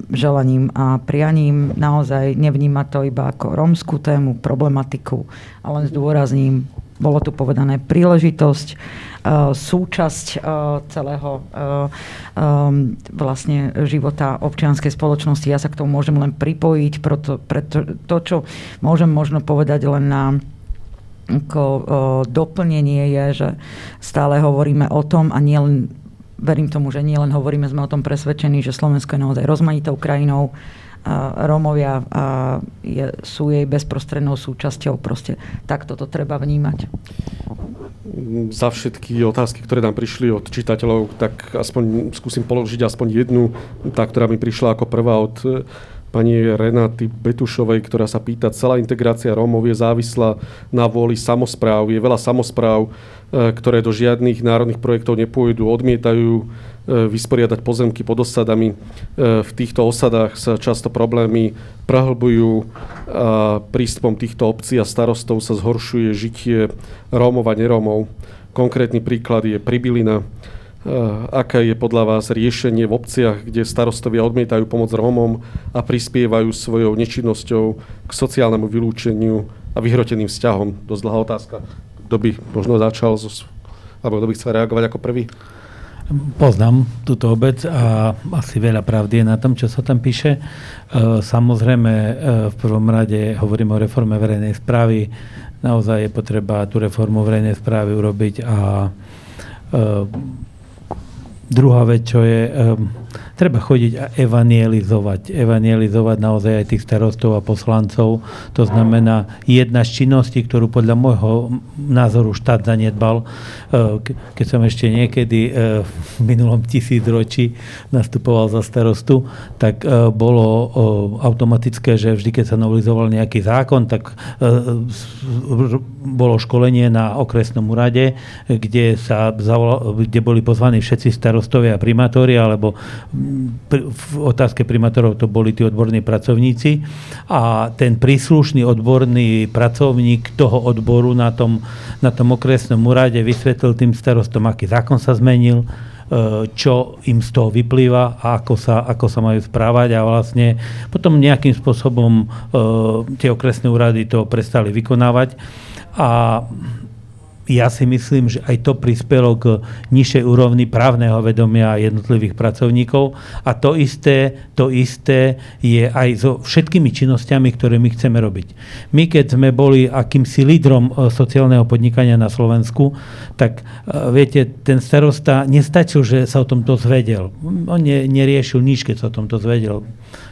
želaním a prianím. Naozaj nevníma to iba ako rómskú tému, problematiku, ale zdôrazním, bolo tu povedané, príležitosť, e, súčasť e, celého vlastne života občianskej spoločnosti. Ja sa k tomu môžem len pripojiť, preto, preto to, čo môžem možno povedať len na ako, doplnenie je, že stále hovoríme o tom a nielen, verím tomu, že nielen hovoríme, sme o tom presvedčení, že Slovensko je naozaj rozmanitou krajinou, a Rómovia a je, sú jej bezprostrednou súčasťou. Proste takto to treba vnímať. Za všetky otázky, ktoré nám prišli od čitateľov, tak aspoň skúsim položiť aspoň jednu, tá, ktorá mi prišla ako prvá od pani Renaty Betušovej, ktorá sa pýta, celá integrácia Rómov je závislá na vôli samozpráv. Je veľa samozpráv, e, ktoré do žiadnych národných projektov nepôjdu, odmietajú e, vysporiadať pozemky pod osadami. E, v týchto osadách sa často problémy prehlbujú a prístupom týchto obcí a starostov sa zhoršuje žitie Rómov a nerómov. Konkrétny príklad je Pribilina, aké je podľa vás riešenie v obciach, kde starostovia odmietajú pomoc Rómom a prispievajú svojou nečinnosťou k sociálnemu vylúčeniu a vyhroteným vzťahom? Dosť dlhá otázka. Kto by možno začal, alebo kto by chcel reagovať ako prvý? Poznám túto obec a asi veľa pravdy je na tom, čo sa tam píše. Eh, samozrejme, eh, v prvom rade hovorím o reforme verejnej správy. Naozaj je potreba tú reformu verejnej správy urobiť a Druhá vec, čo je, um, treba chodiť a evangelizovať. Evangelizovať naozaj aj tých starostov a poslancov. To znamená, jedna z činností, ktorú podľa môjho názoru štát zanedbal, uh, keď som ešte niekedy uh, v minulom tisícročí nastupoval za starostu, tak uh, bolo automatické, že vždy, keď sa novelizoval nejaký zákon, tak bolo školenie na okresnom úrade, kde, sa kde boli pozvaní všetci starostov starostovia a primátori, alebo v otázke primátorov to boli tí odborní pracovníci a ten príslušný odborný pracovník toho odboru na tom, na tom okresnom úrade vysvetlil tým starostom, aký zákon sa zmenil, e, čo im z toho vyplýva a ako sa, ako sa majú správať a vlastne potom nejakým spôsobom e, tie okresné úrady to prestali vykonávať. A ja si myslím, že aj to prispelo k nižšej úrovni právneho vedomia jednotlivých pracovníkov a to isté, to isté je aj so všetkými činnosťami, ktoré my chceme robiť. My keď sme boli akýmsi lídrom e, sociálneho podnikania na Slovensku, tak e, viete, ten starosta nestačil, že sa o tom dozvedel. On neriešil nič, keď sa o tom dozvedel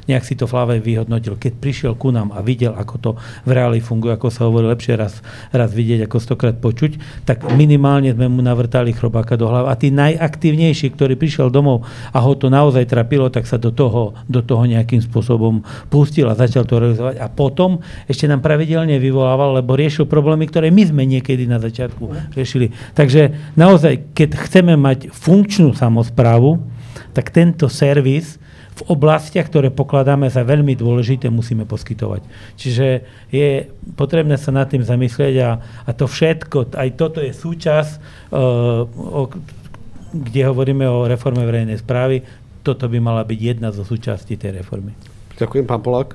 nejak si to Flavej vyhodnotil. Keď prišiel ku nám a videl, ako to v reáli funguje, ako sa hovorí lepšie raz, raz vidieť, ako stokrát počuť, tak minimálne sme mu navrtali chrobáka do hlavy. A tí najaktívnejší, ktorý prišiel domov a ho to naozaj trapilo, tak sa do toho, do toho nejakým spôsobom pustil a začal to realizovať. A potom ešte nám pravidelne vyvolával, lebo riešil problémy, ktoré my sme niekedy na začiatku riešili. Takže naozaj, keď chceme mať funkčnú samozprávu, tak tento servis v oblastiach, ktoré pokladáme za veľmi dôležité, musíme poskytovať. Čiže je potrebné sa nad tým zamyslieť a, a to všetko, aj toto je súčasť, uh, o, kde hovoríme o reforme verejnej správy, toto by mala byť jedna zo súčastí tej reformy. Ďakujem, pán Polák.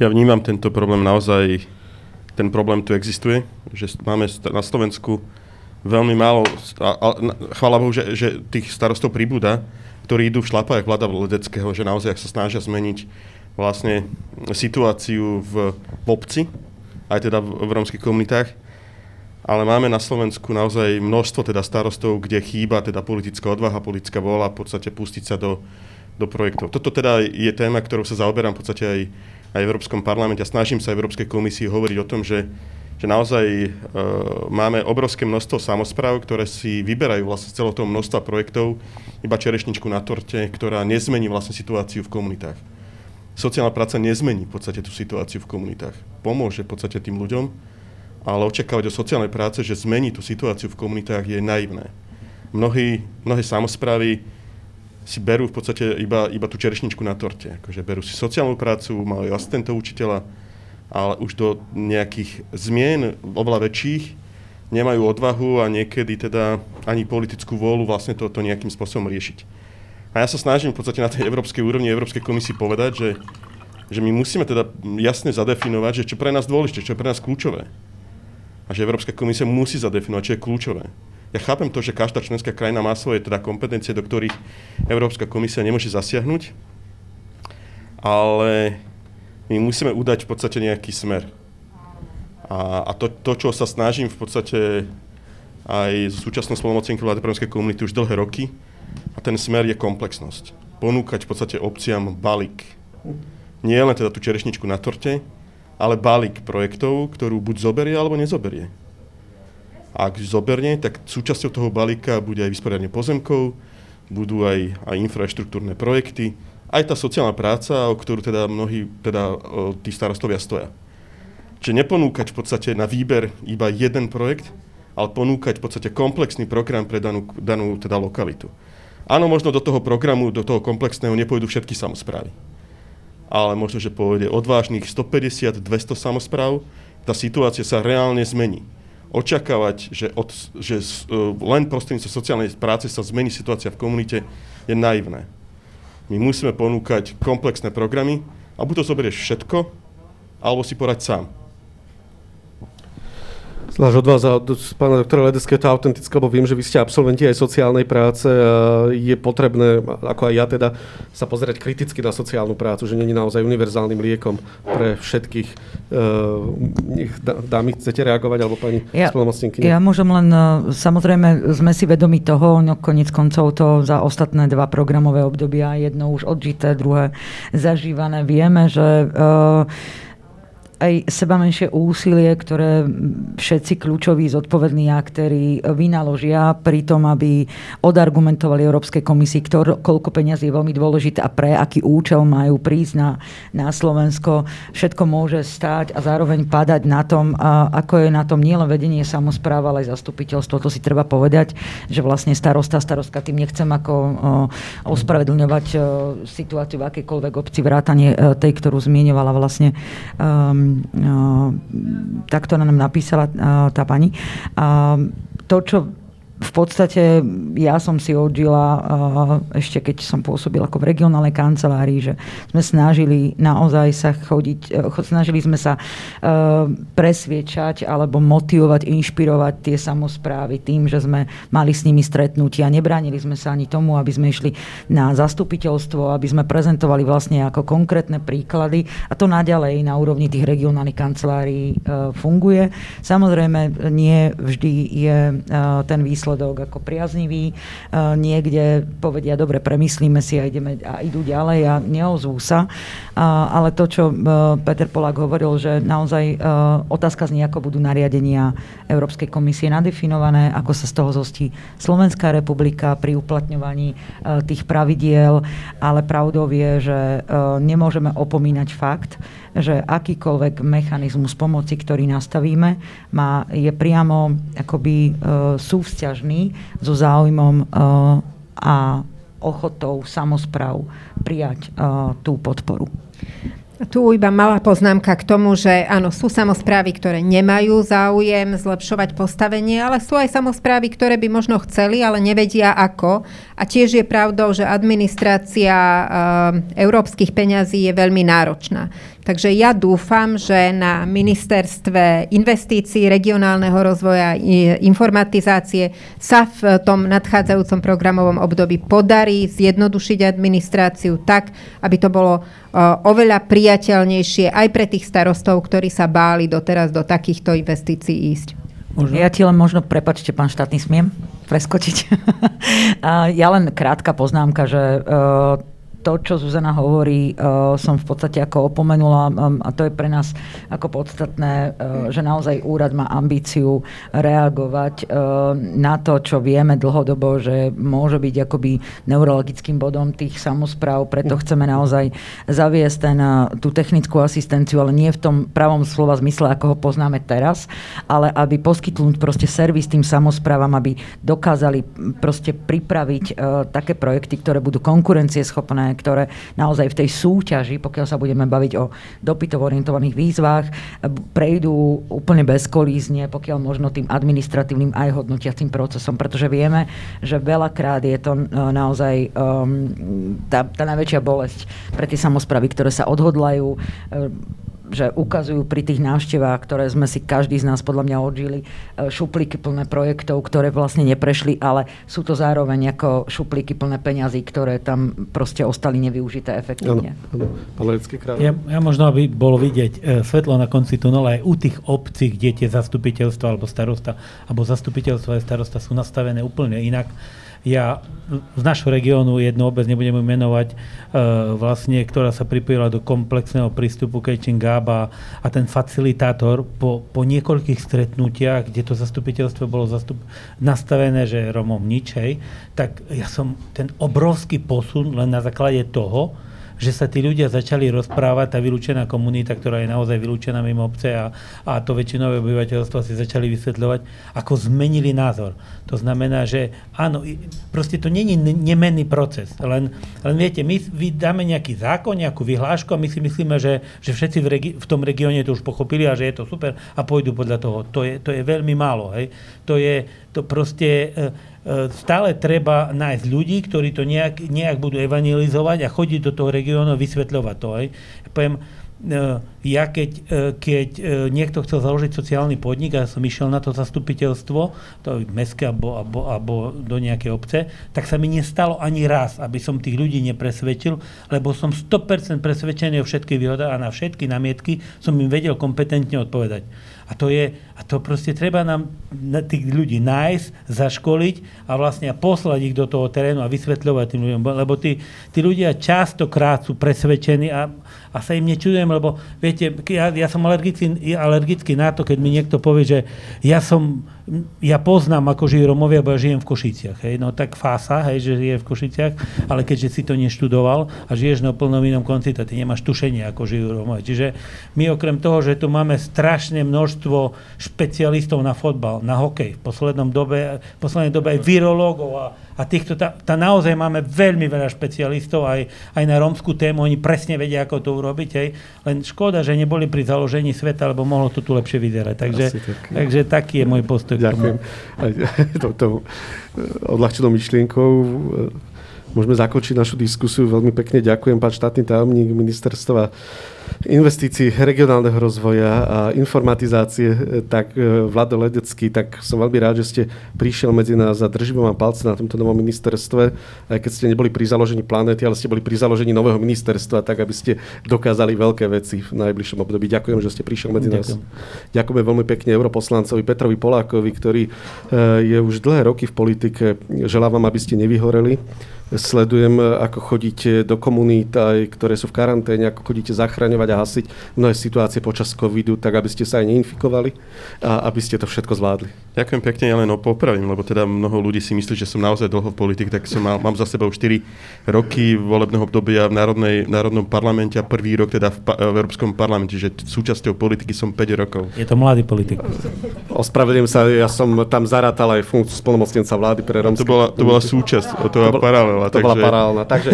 Ja vnímam tento problém naozaj, ten problém tu existuje, že máme na Slovensku veľmi málo, a, a, chvála Bohu, že, že tých starostov pribúda, ktorí idú v šlapách vláda Ledeckého, že naozaj sa snažia zmeniť vlastne situáciu v, v obci, aj teda v, v rómskych komunitách. ale máme na Slovensku naozaj množstvo teda starostov, kde chýba teda politická odvaha, politická vola v podstate pustiť sa do, do projektov. Toto teda je téma, ktorou sa zaoberám v podstate aj, v Európskom parlamente a snažím sa Európskej komisii hovoriť o tom, že, že naozaj e, máme obrovské množstvo samozpráv, ktoré si vyberajú vlastne z celého toho množstva projektov iba čerešničku na torte, ktorá nezmení vlastne situáciu v komunitách. Sociálna práca nezmení v podstate tú situáciu v komunitách. Pomôže v podstate tým ľuďom, ale očakávať od sociálnej práce, že zmení tú situáciu v komunitách je naivné. Mnohí, mnohé samozprávy si berú v podstate iba, iba tú čerešničku na torte. Akože berú si sociálnu prácu, majú asistentov učiteľa, ale už do nejakých zmien oveľa väčších nemajú odvahu a niekedy teda ani politickú vôľu vlastne toto nejakým spôsobom riešiť. A ja sa snažím v podstate na tej európskej úrovni, Európskej komisii povedať, že, že my musíme teda jasne zadefinovať, že čo pre nás dôležité, čo je pre nás kľúčové a že Európska komisia musí zadefinovať, čo je kľúčové. Ja chápem to, že každá členská krajina má svoje teda kompetencie, do ktorých Európska komisia nemôže zasiahnuť, ale my musíme udať v podstate nejaký smer. A, a to, to, čo sa snažím v podstate aj s súčasnou spolumocnenkou vlády Európskej komunity už dlhé roky, a ten smer je komplexnosť. Ponúkať v podstate obciam balík. Nie len teda tú čerešničku na torte, ale balík projektov, ktorú buď zoberie, alebo nezoberie. A ak zoberie, tak súčasťou toho balíka bude aj vysporiadanie pozemkov, budú aj, aj infraštruktúrne projekty, aj tá sociálna práca, o ktorú teda mnohí teda, tí starostovia stoja. Čiže neponúkať v podstate na výber iba jeden projekt, ale ponúkať v podstate komplexný program pre danú, danú teda lokalitu. Áno, možno do toho programu, do toho komplexného nepôjdu všetky samozprávy ale možno, že pôjde odvážnych 150-200 samozpráv, tá situácia sa reálne zmení. Očakávať, že, od, že uh, len prostredníctvom sociálnej práce sa zmení situácia v komunite, je naivné. My musíme ponúkať komplexné programy a buď to zoberieš všetko, alebo si porať sám. Zvlášť od vás a od pána doktora Ledeckého to autentické, lebo viem, že vy ste absolventi aj sociálnej práce a je potrebné, ako aj ja teda, sa pozerať kriticky na sociálnu prácu, že není naozaj univerzálnym liekom pre všetkých. Uh, dámy, chcete reagovať, alebo pani ja, Ja môžem len, e, samozrejme, sme si vedomi toho, no konec koncov to za ostatné dva programové obdobia, jedno už odžité, druhé zažívané, vieme, že uh, aj seba menšie úsilie, ktoré všetci kľúčoví zodpovední aktéry vynaložia pri tom, aby odargumentovali Európskej komisii, ktor, koľko peniazí je veľmi dôležité a pre aký účel majú prísť na, na Slovensko. Všetko môže stáť a zároveň padať na tom, a ako je na tom nielen vedenie samozpráva, ale aj zastupiteľstvo. To si treba povedať, že vlastne starosta, starostka, tým nechcem ako o, ospravedlňovať o, situáciu v akejkoľvek obci vrátanie e, tej, ktorú zmienovala vlastne um, takto nám napísala tá pani. To, čo v podstate ja som si odžila ešte keď som pôsobila ako v regionálnej kancelárii, že sme snažili naozaj sa chodiť, e, snažili sme sa e, presviečať alebo motivovať, inšpirovať tie samozprávy tým, že sme mali s nimi stretnutia. Nebránili sme sa ani tomu, aby sme išli na zastupiteľstvo, aby sme prezentovali vlastne ako konkrétne príklady a to naďalej na úrovni tých regionálnych kancelárií funguje. Samozrejme, nie vždy je ten výsledok výsledok ako priaznivý. E, niekde povedia, dobre, premyslíme si a, ideme, a idú ďalej a neozvú sa. Ale to, čo e, Peter Polák hovoril, že naozaj e, otázka znie, ako budú nariadenia Európskej komisie nadefinované, ako sa z toho zostí Slovenská republika pri uplatňovaní tých pravidiel, ale pravdou je, že nemôžeme opomínať fakt, že akýkoľvek mechanizmus pomoci, ktorý nastavíme, má, je priamo akoby e, súvzťažný so záujmom e, a ochotou samozpráv prijať e, tú podporu. Tu iba malá poznámka k tomu, že áno, sú samozprávy, ktoré nemajú záujem zlepšovať postavenie, ale sú aj samozprávy, ktoré by možno chceli, ale nevedia ako. A tiež je pravdou, že administrácia e, európskych peňazí je veľmi náročná. Takže ja dúfam, že na ministerstve investícií, regionálneho rozvoja a informatizácie sa v tom nadchádzajúcom programovom období podarí zjednodušiť administráciu tak, aby to bolo oveľa priateľnejšie aj pre tých starostov, ktorí sa báli doteraz do takýchto investícií ísť. Možno? Ja ti len možno, prepačte, pán štátny, smiem preskočiť. [LAUGHS] ja len krátka poznámka, že uh, to, čo Zuzana hovorí, uh, som v podstate ako opomenula a to je pre nás ako podstatné, uh, že naozaj úrad má ambíciu reagovať uh, na to, čo vieme dlhodobo, že môže byť akoby neurologickým bodom tých samozpráv, preto chceme naozaj zaviesť ten, tú technickú asistenciu, ale nie v tom pravom slova zmysle, ako ho poznáme teraz, ale aby poskytnúť proste servis tým samozprávam, aby dokázali proste pripraviť také projekty, ktoré budú konkurencieschopné, ktoré naozaj v tej súťaži, pokiaľ sa budeme baviť o dopytov orientovaných výzvach, prejdú úplne bezkolízne, pokiaľ možno tým administratívnym aj hodnotiacím procesom, pretože vieme, že veľakrát je to e, naozaj um, tá, tá najväčšia bolesť pre tie samozpravy, ktoré sa odhodlajú um, že ukazujú pri tých návštevách, ktoré sme si každý z nás podľa mňa odžili, e, šuplíky plné projektov, ktoré vlastne neprešli, ale sú to zároveň ako šuplíky plné peňazí, ktoré tam proste ostali nevyužité efektívne. Ja, ja možno by bolo vidieť e, svetlo na konci tunela aj u tých obcí, kde tie zastupiteľstva alebo starosta, alebo zastupiteľstva a starosta sú nastavené úplne inak ja z našho regiónu jednu obec, nebudem menovať, e, vlastne, ktorá sa pripojila do komplexného prístupu Kejčin Gába a ten facilitátor po, po niekoľkých stretnutiach, kde to zastupiteľstvo bolo zastup, nastavené, že Romom nič, hej, tak ja som ten obrovský posun len na základe toho, že sa tí ľudia začali rozprávať, tá vylúčená komunita, ktorá je naozaj vylúčená mimo obce a, a to väčšinové obyvateľstvo si začali vysvetľovať, ako zmenili názor. To znamená, že áno, proste to není nemenný proces. Len, len viete, my vydáme nejaký zákon, nejakú vyhlášku a my si myslíme, že, že všetci v, regi- v tom regióne to už pochopili a že je to super a pôjdu podľa toho. To je, to je veľmi málo. Hej. To je to proste... E, stále treba nájsť ľudí, ktorí to nejak, nejak budú evangelizovať a chodiť do toho regiónu a vysvetľovať to. Ja poviem, e, ja keď, e, keď niekto chcel založiť sociálny podnik a som išiel na to zastupiteľstvo, to mestské alebo, alebo, alebo do nejakej obce, tak sa mi nestalo ani raz, aby som tých ľudí nepresvedčil, lebo som 100% presvedčený o všetkých výhodách a na všetky namietky som im vedel kompetentne odpovedať. A to, je, a to proste treba nám tých ľudí nájsť, zaškoliť a vlastne poslať ich do toho terénu a vysvetľovať tým ľuďom. Lebo tí, tí ľudia častokrát sú presvedčení a, a sa im nečudujem, lebo viete, ja, ja som alergický, alergický na to, keď mi niekto povie, že ja som ja poznám, ako žijú Romovia, bo ja žijem v Košiciach. Hej. No tak fása, hej, že žije v Košiciach, ale keďže si to neštudoval a žiješ na úplnom inom konci, tak ty nemáš tušenie, ako žijú Romovia. Čiže my okrem toho, že tu máme strašné množstvo špecialistov na fotbal, na hokej, v poslednom dobe, v poslednej dobe aj virológov a a týchto, tá, tá naozaj máme veľmi veľa špecialistov aj, aj na rómskú tému, oni presne vedia, ako to urobiť, hej. len škoda, že neboli pri založení sveta, lebo mohlo to tu lepšie vyzerať. Takže, tak. takže taký je môj postoj. Ďakujem. Touto [LAUGHS] odľahčenou myšlienkou môžeme zakončiť našu diskusiu. Veľmi pekne ďakujem, pán štátny tajomník ministerstva investícií regionálneho rozvoja a informatizácie, e, tak e, Vlado Ledecký, tak som veľmi rád, že ste prišiel medzi nás a držím vám palce na tomto novom ministerstve, aj keď ste neboli pri založení planéty, ale ste boli pri založení nového ministerstva, tak aby ste dokázali veľké veci v najbližšom období. Ďakujem, že ste prišiel medzi Ďakujem. nás. Ďakujeme veľmi pekne europoslancovi Petrovi Polákovi, ktorý e, je už dlhé roky v politike. Želám vám, aby ste nevyhoreli sledujem, ako chodíte do komunít, aj, ktoré sú v karanténe, ako chodíte zachraňovať a hasiť mnohé situácie počas covidu, tak aby ste sa aj neinfikovali a aby ste to všetko zvládli. Ďakujem pekne, ja len popravím, lebo teda mnoho ľudí si myslí, že som naozaj dlho v politike, tak som mal, mám za sebou 4 roky volebného obdobia v Národnej, Národnom parlamente a prvý rok teda v, v Európskom parlamente, že súčasťou politiky som 5 rokov. Je to mladý politik. Ospravedlňujem sa, ja som tam zarátal aj funkciu spolnomocnenca vlády pre rómske. To bola, to bola súčasť, to bola paralela paralelná. To takže... bola paralelná. Takže,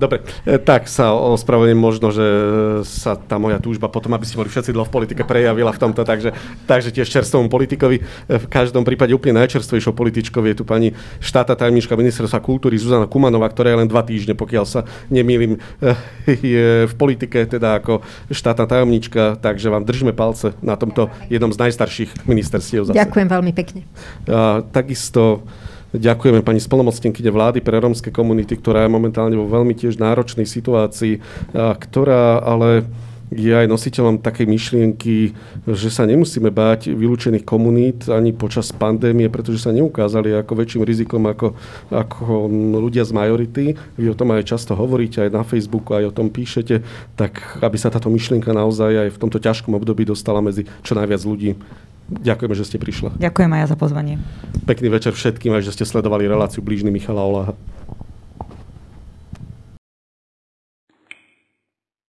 dobre, e, tak sa ospravedlňujem možno, že sa tá moja túžba potom, aby ste boli všetci dlho v politike, prejavila v tomto, takže, takže tiež čerstvom politikovi. E, v každom prípade úplne najčerstvejšou političkou je tu pani štáta tajomníčka ministerstva kultúry Zuzana Kumanová, ktorá je len dva týždne, pokiaľ sa nemýlim, e, je v politike teda ako štátna tajomníčka, takže vám držíme palce na tomto jednom z najstarších ministerstiev. Zase. Ďakujem veľmi pekne. A, takisto Ďakujeme pani spolnomocnenkyne vlády pre rómske komunity, ktorá je momentálne vo veľmi tiež náročnej situácii, ktorá ale je aj nositeľom takej myšlienky, že sa nemusíme báť vylúčených komunít ani počas pandémie, pretože sa neukázali ako väčším rizikom ako, ako ľudia z majority. Vy o tom aj často hovoríte, aj na Facebooku, aj o tom píšete, tak aby sa táto myšlienka naozaj aj v tomto ťažkom období dostala medzi čo najviac ľudí. Ďakujeme, že ste prišla. Ďakujem aj ja za pozvanie. Pekný večer všetkým, aj že ste sledovali reláciu Blížny Michala Oláha.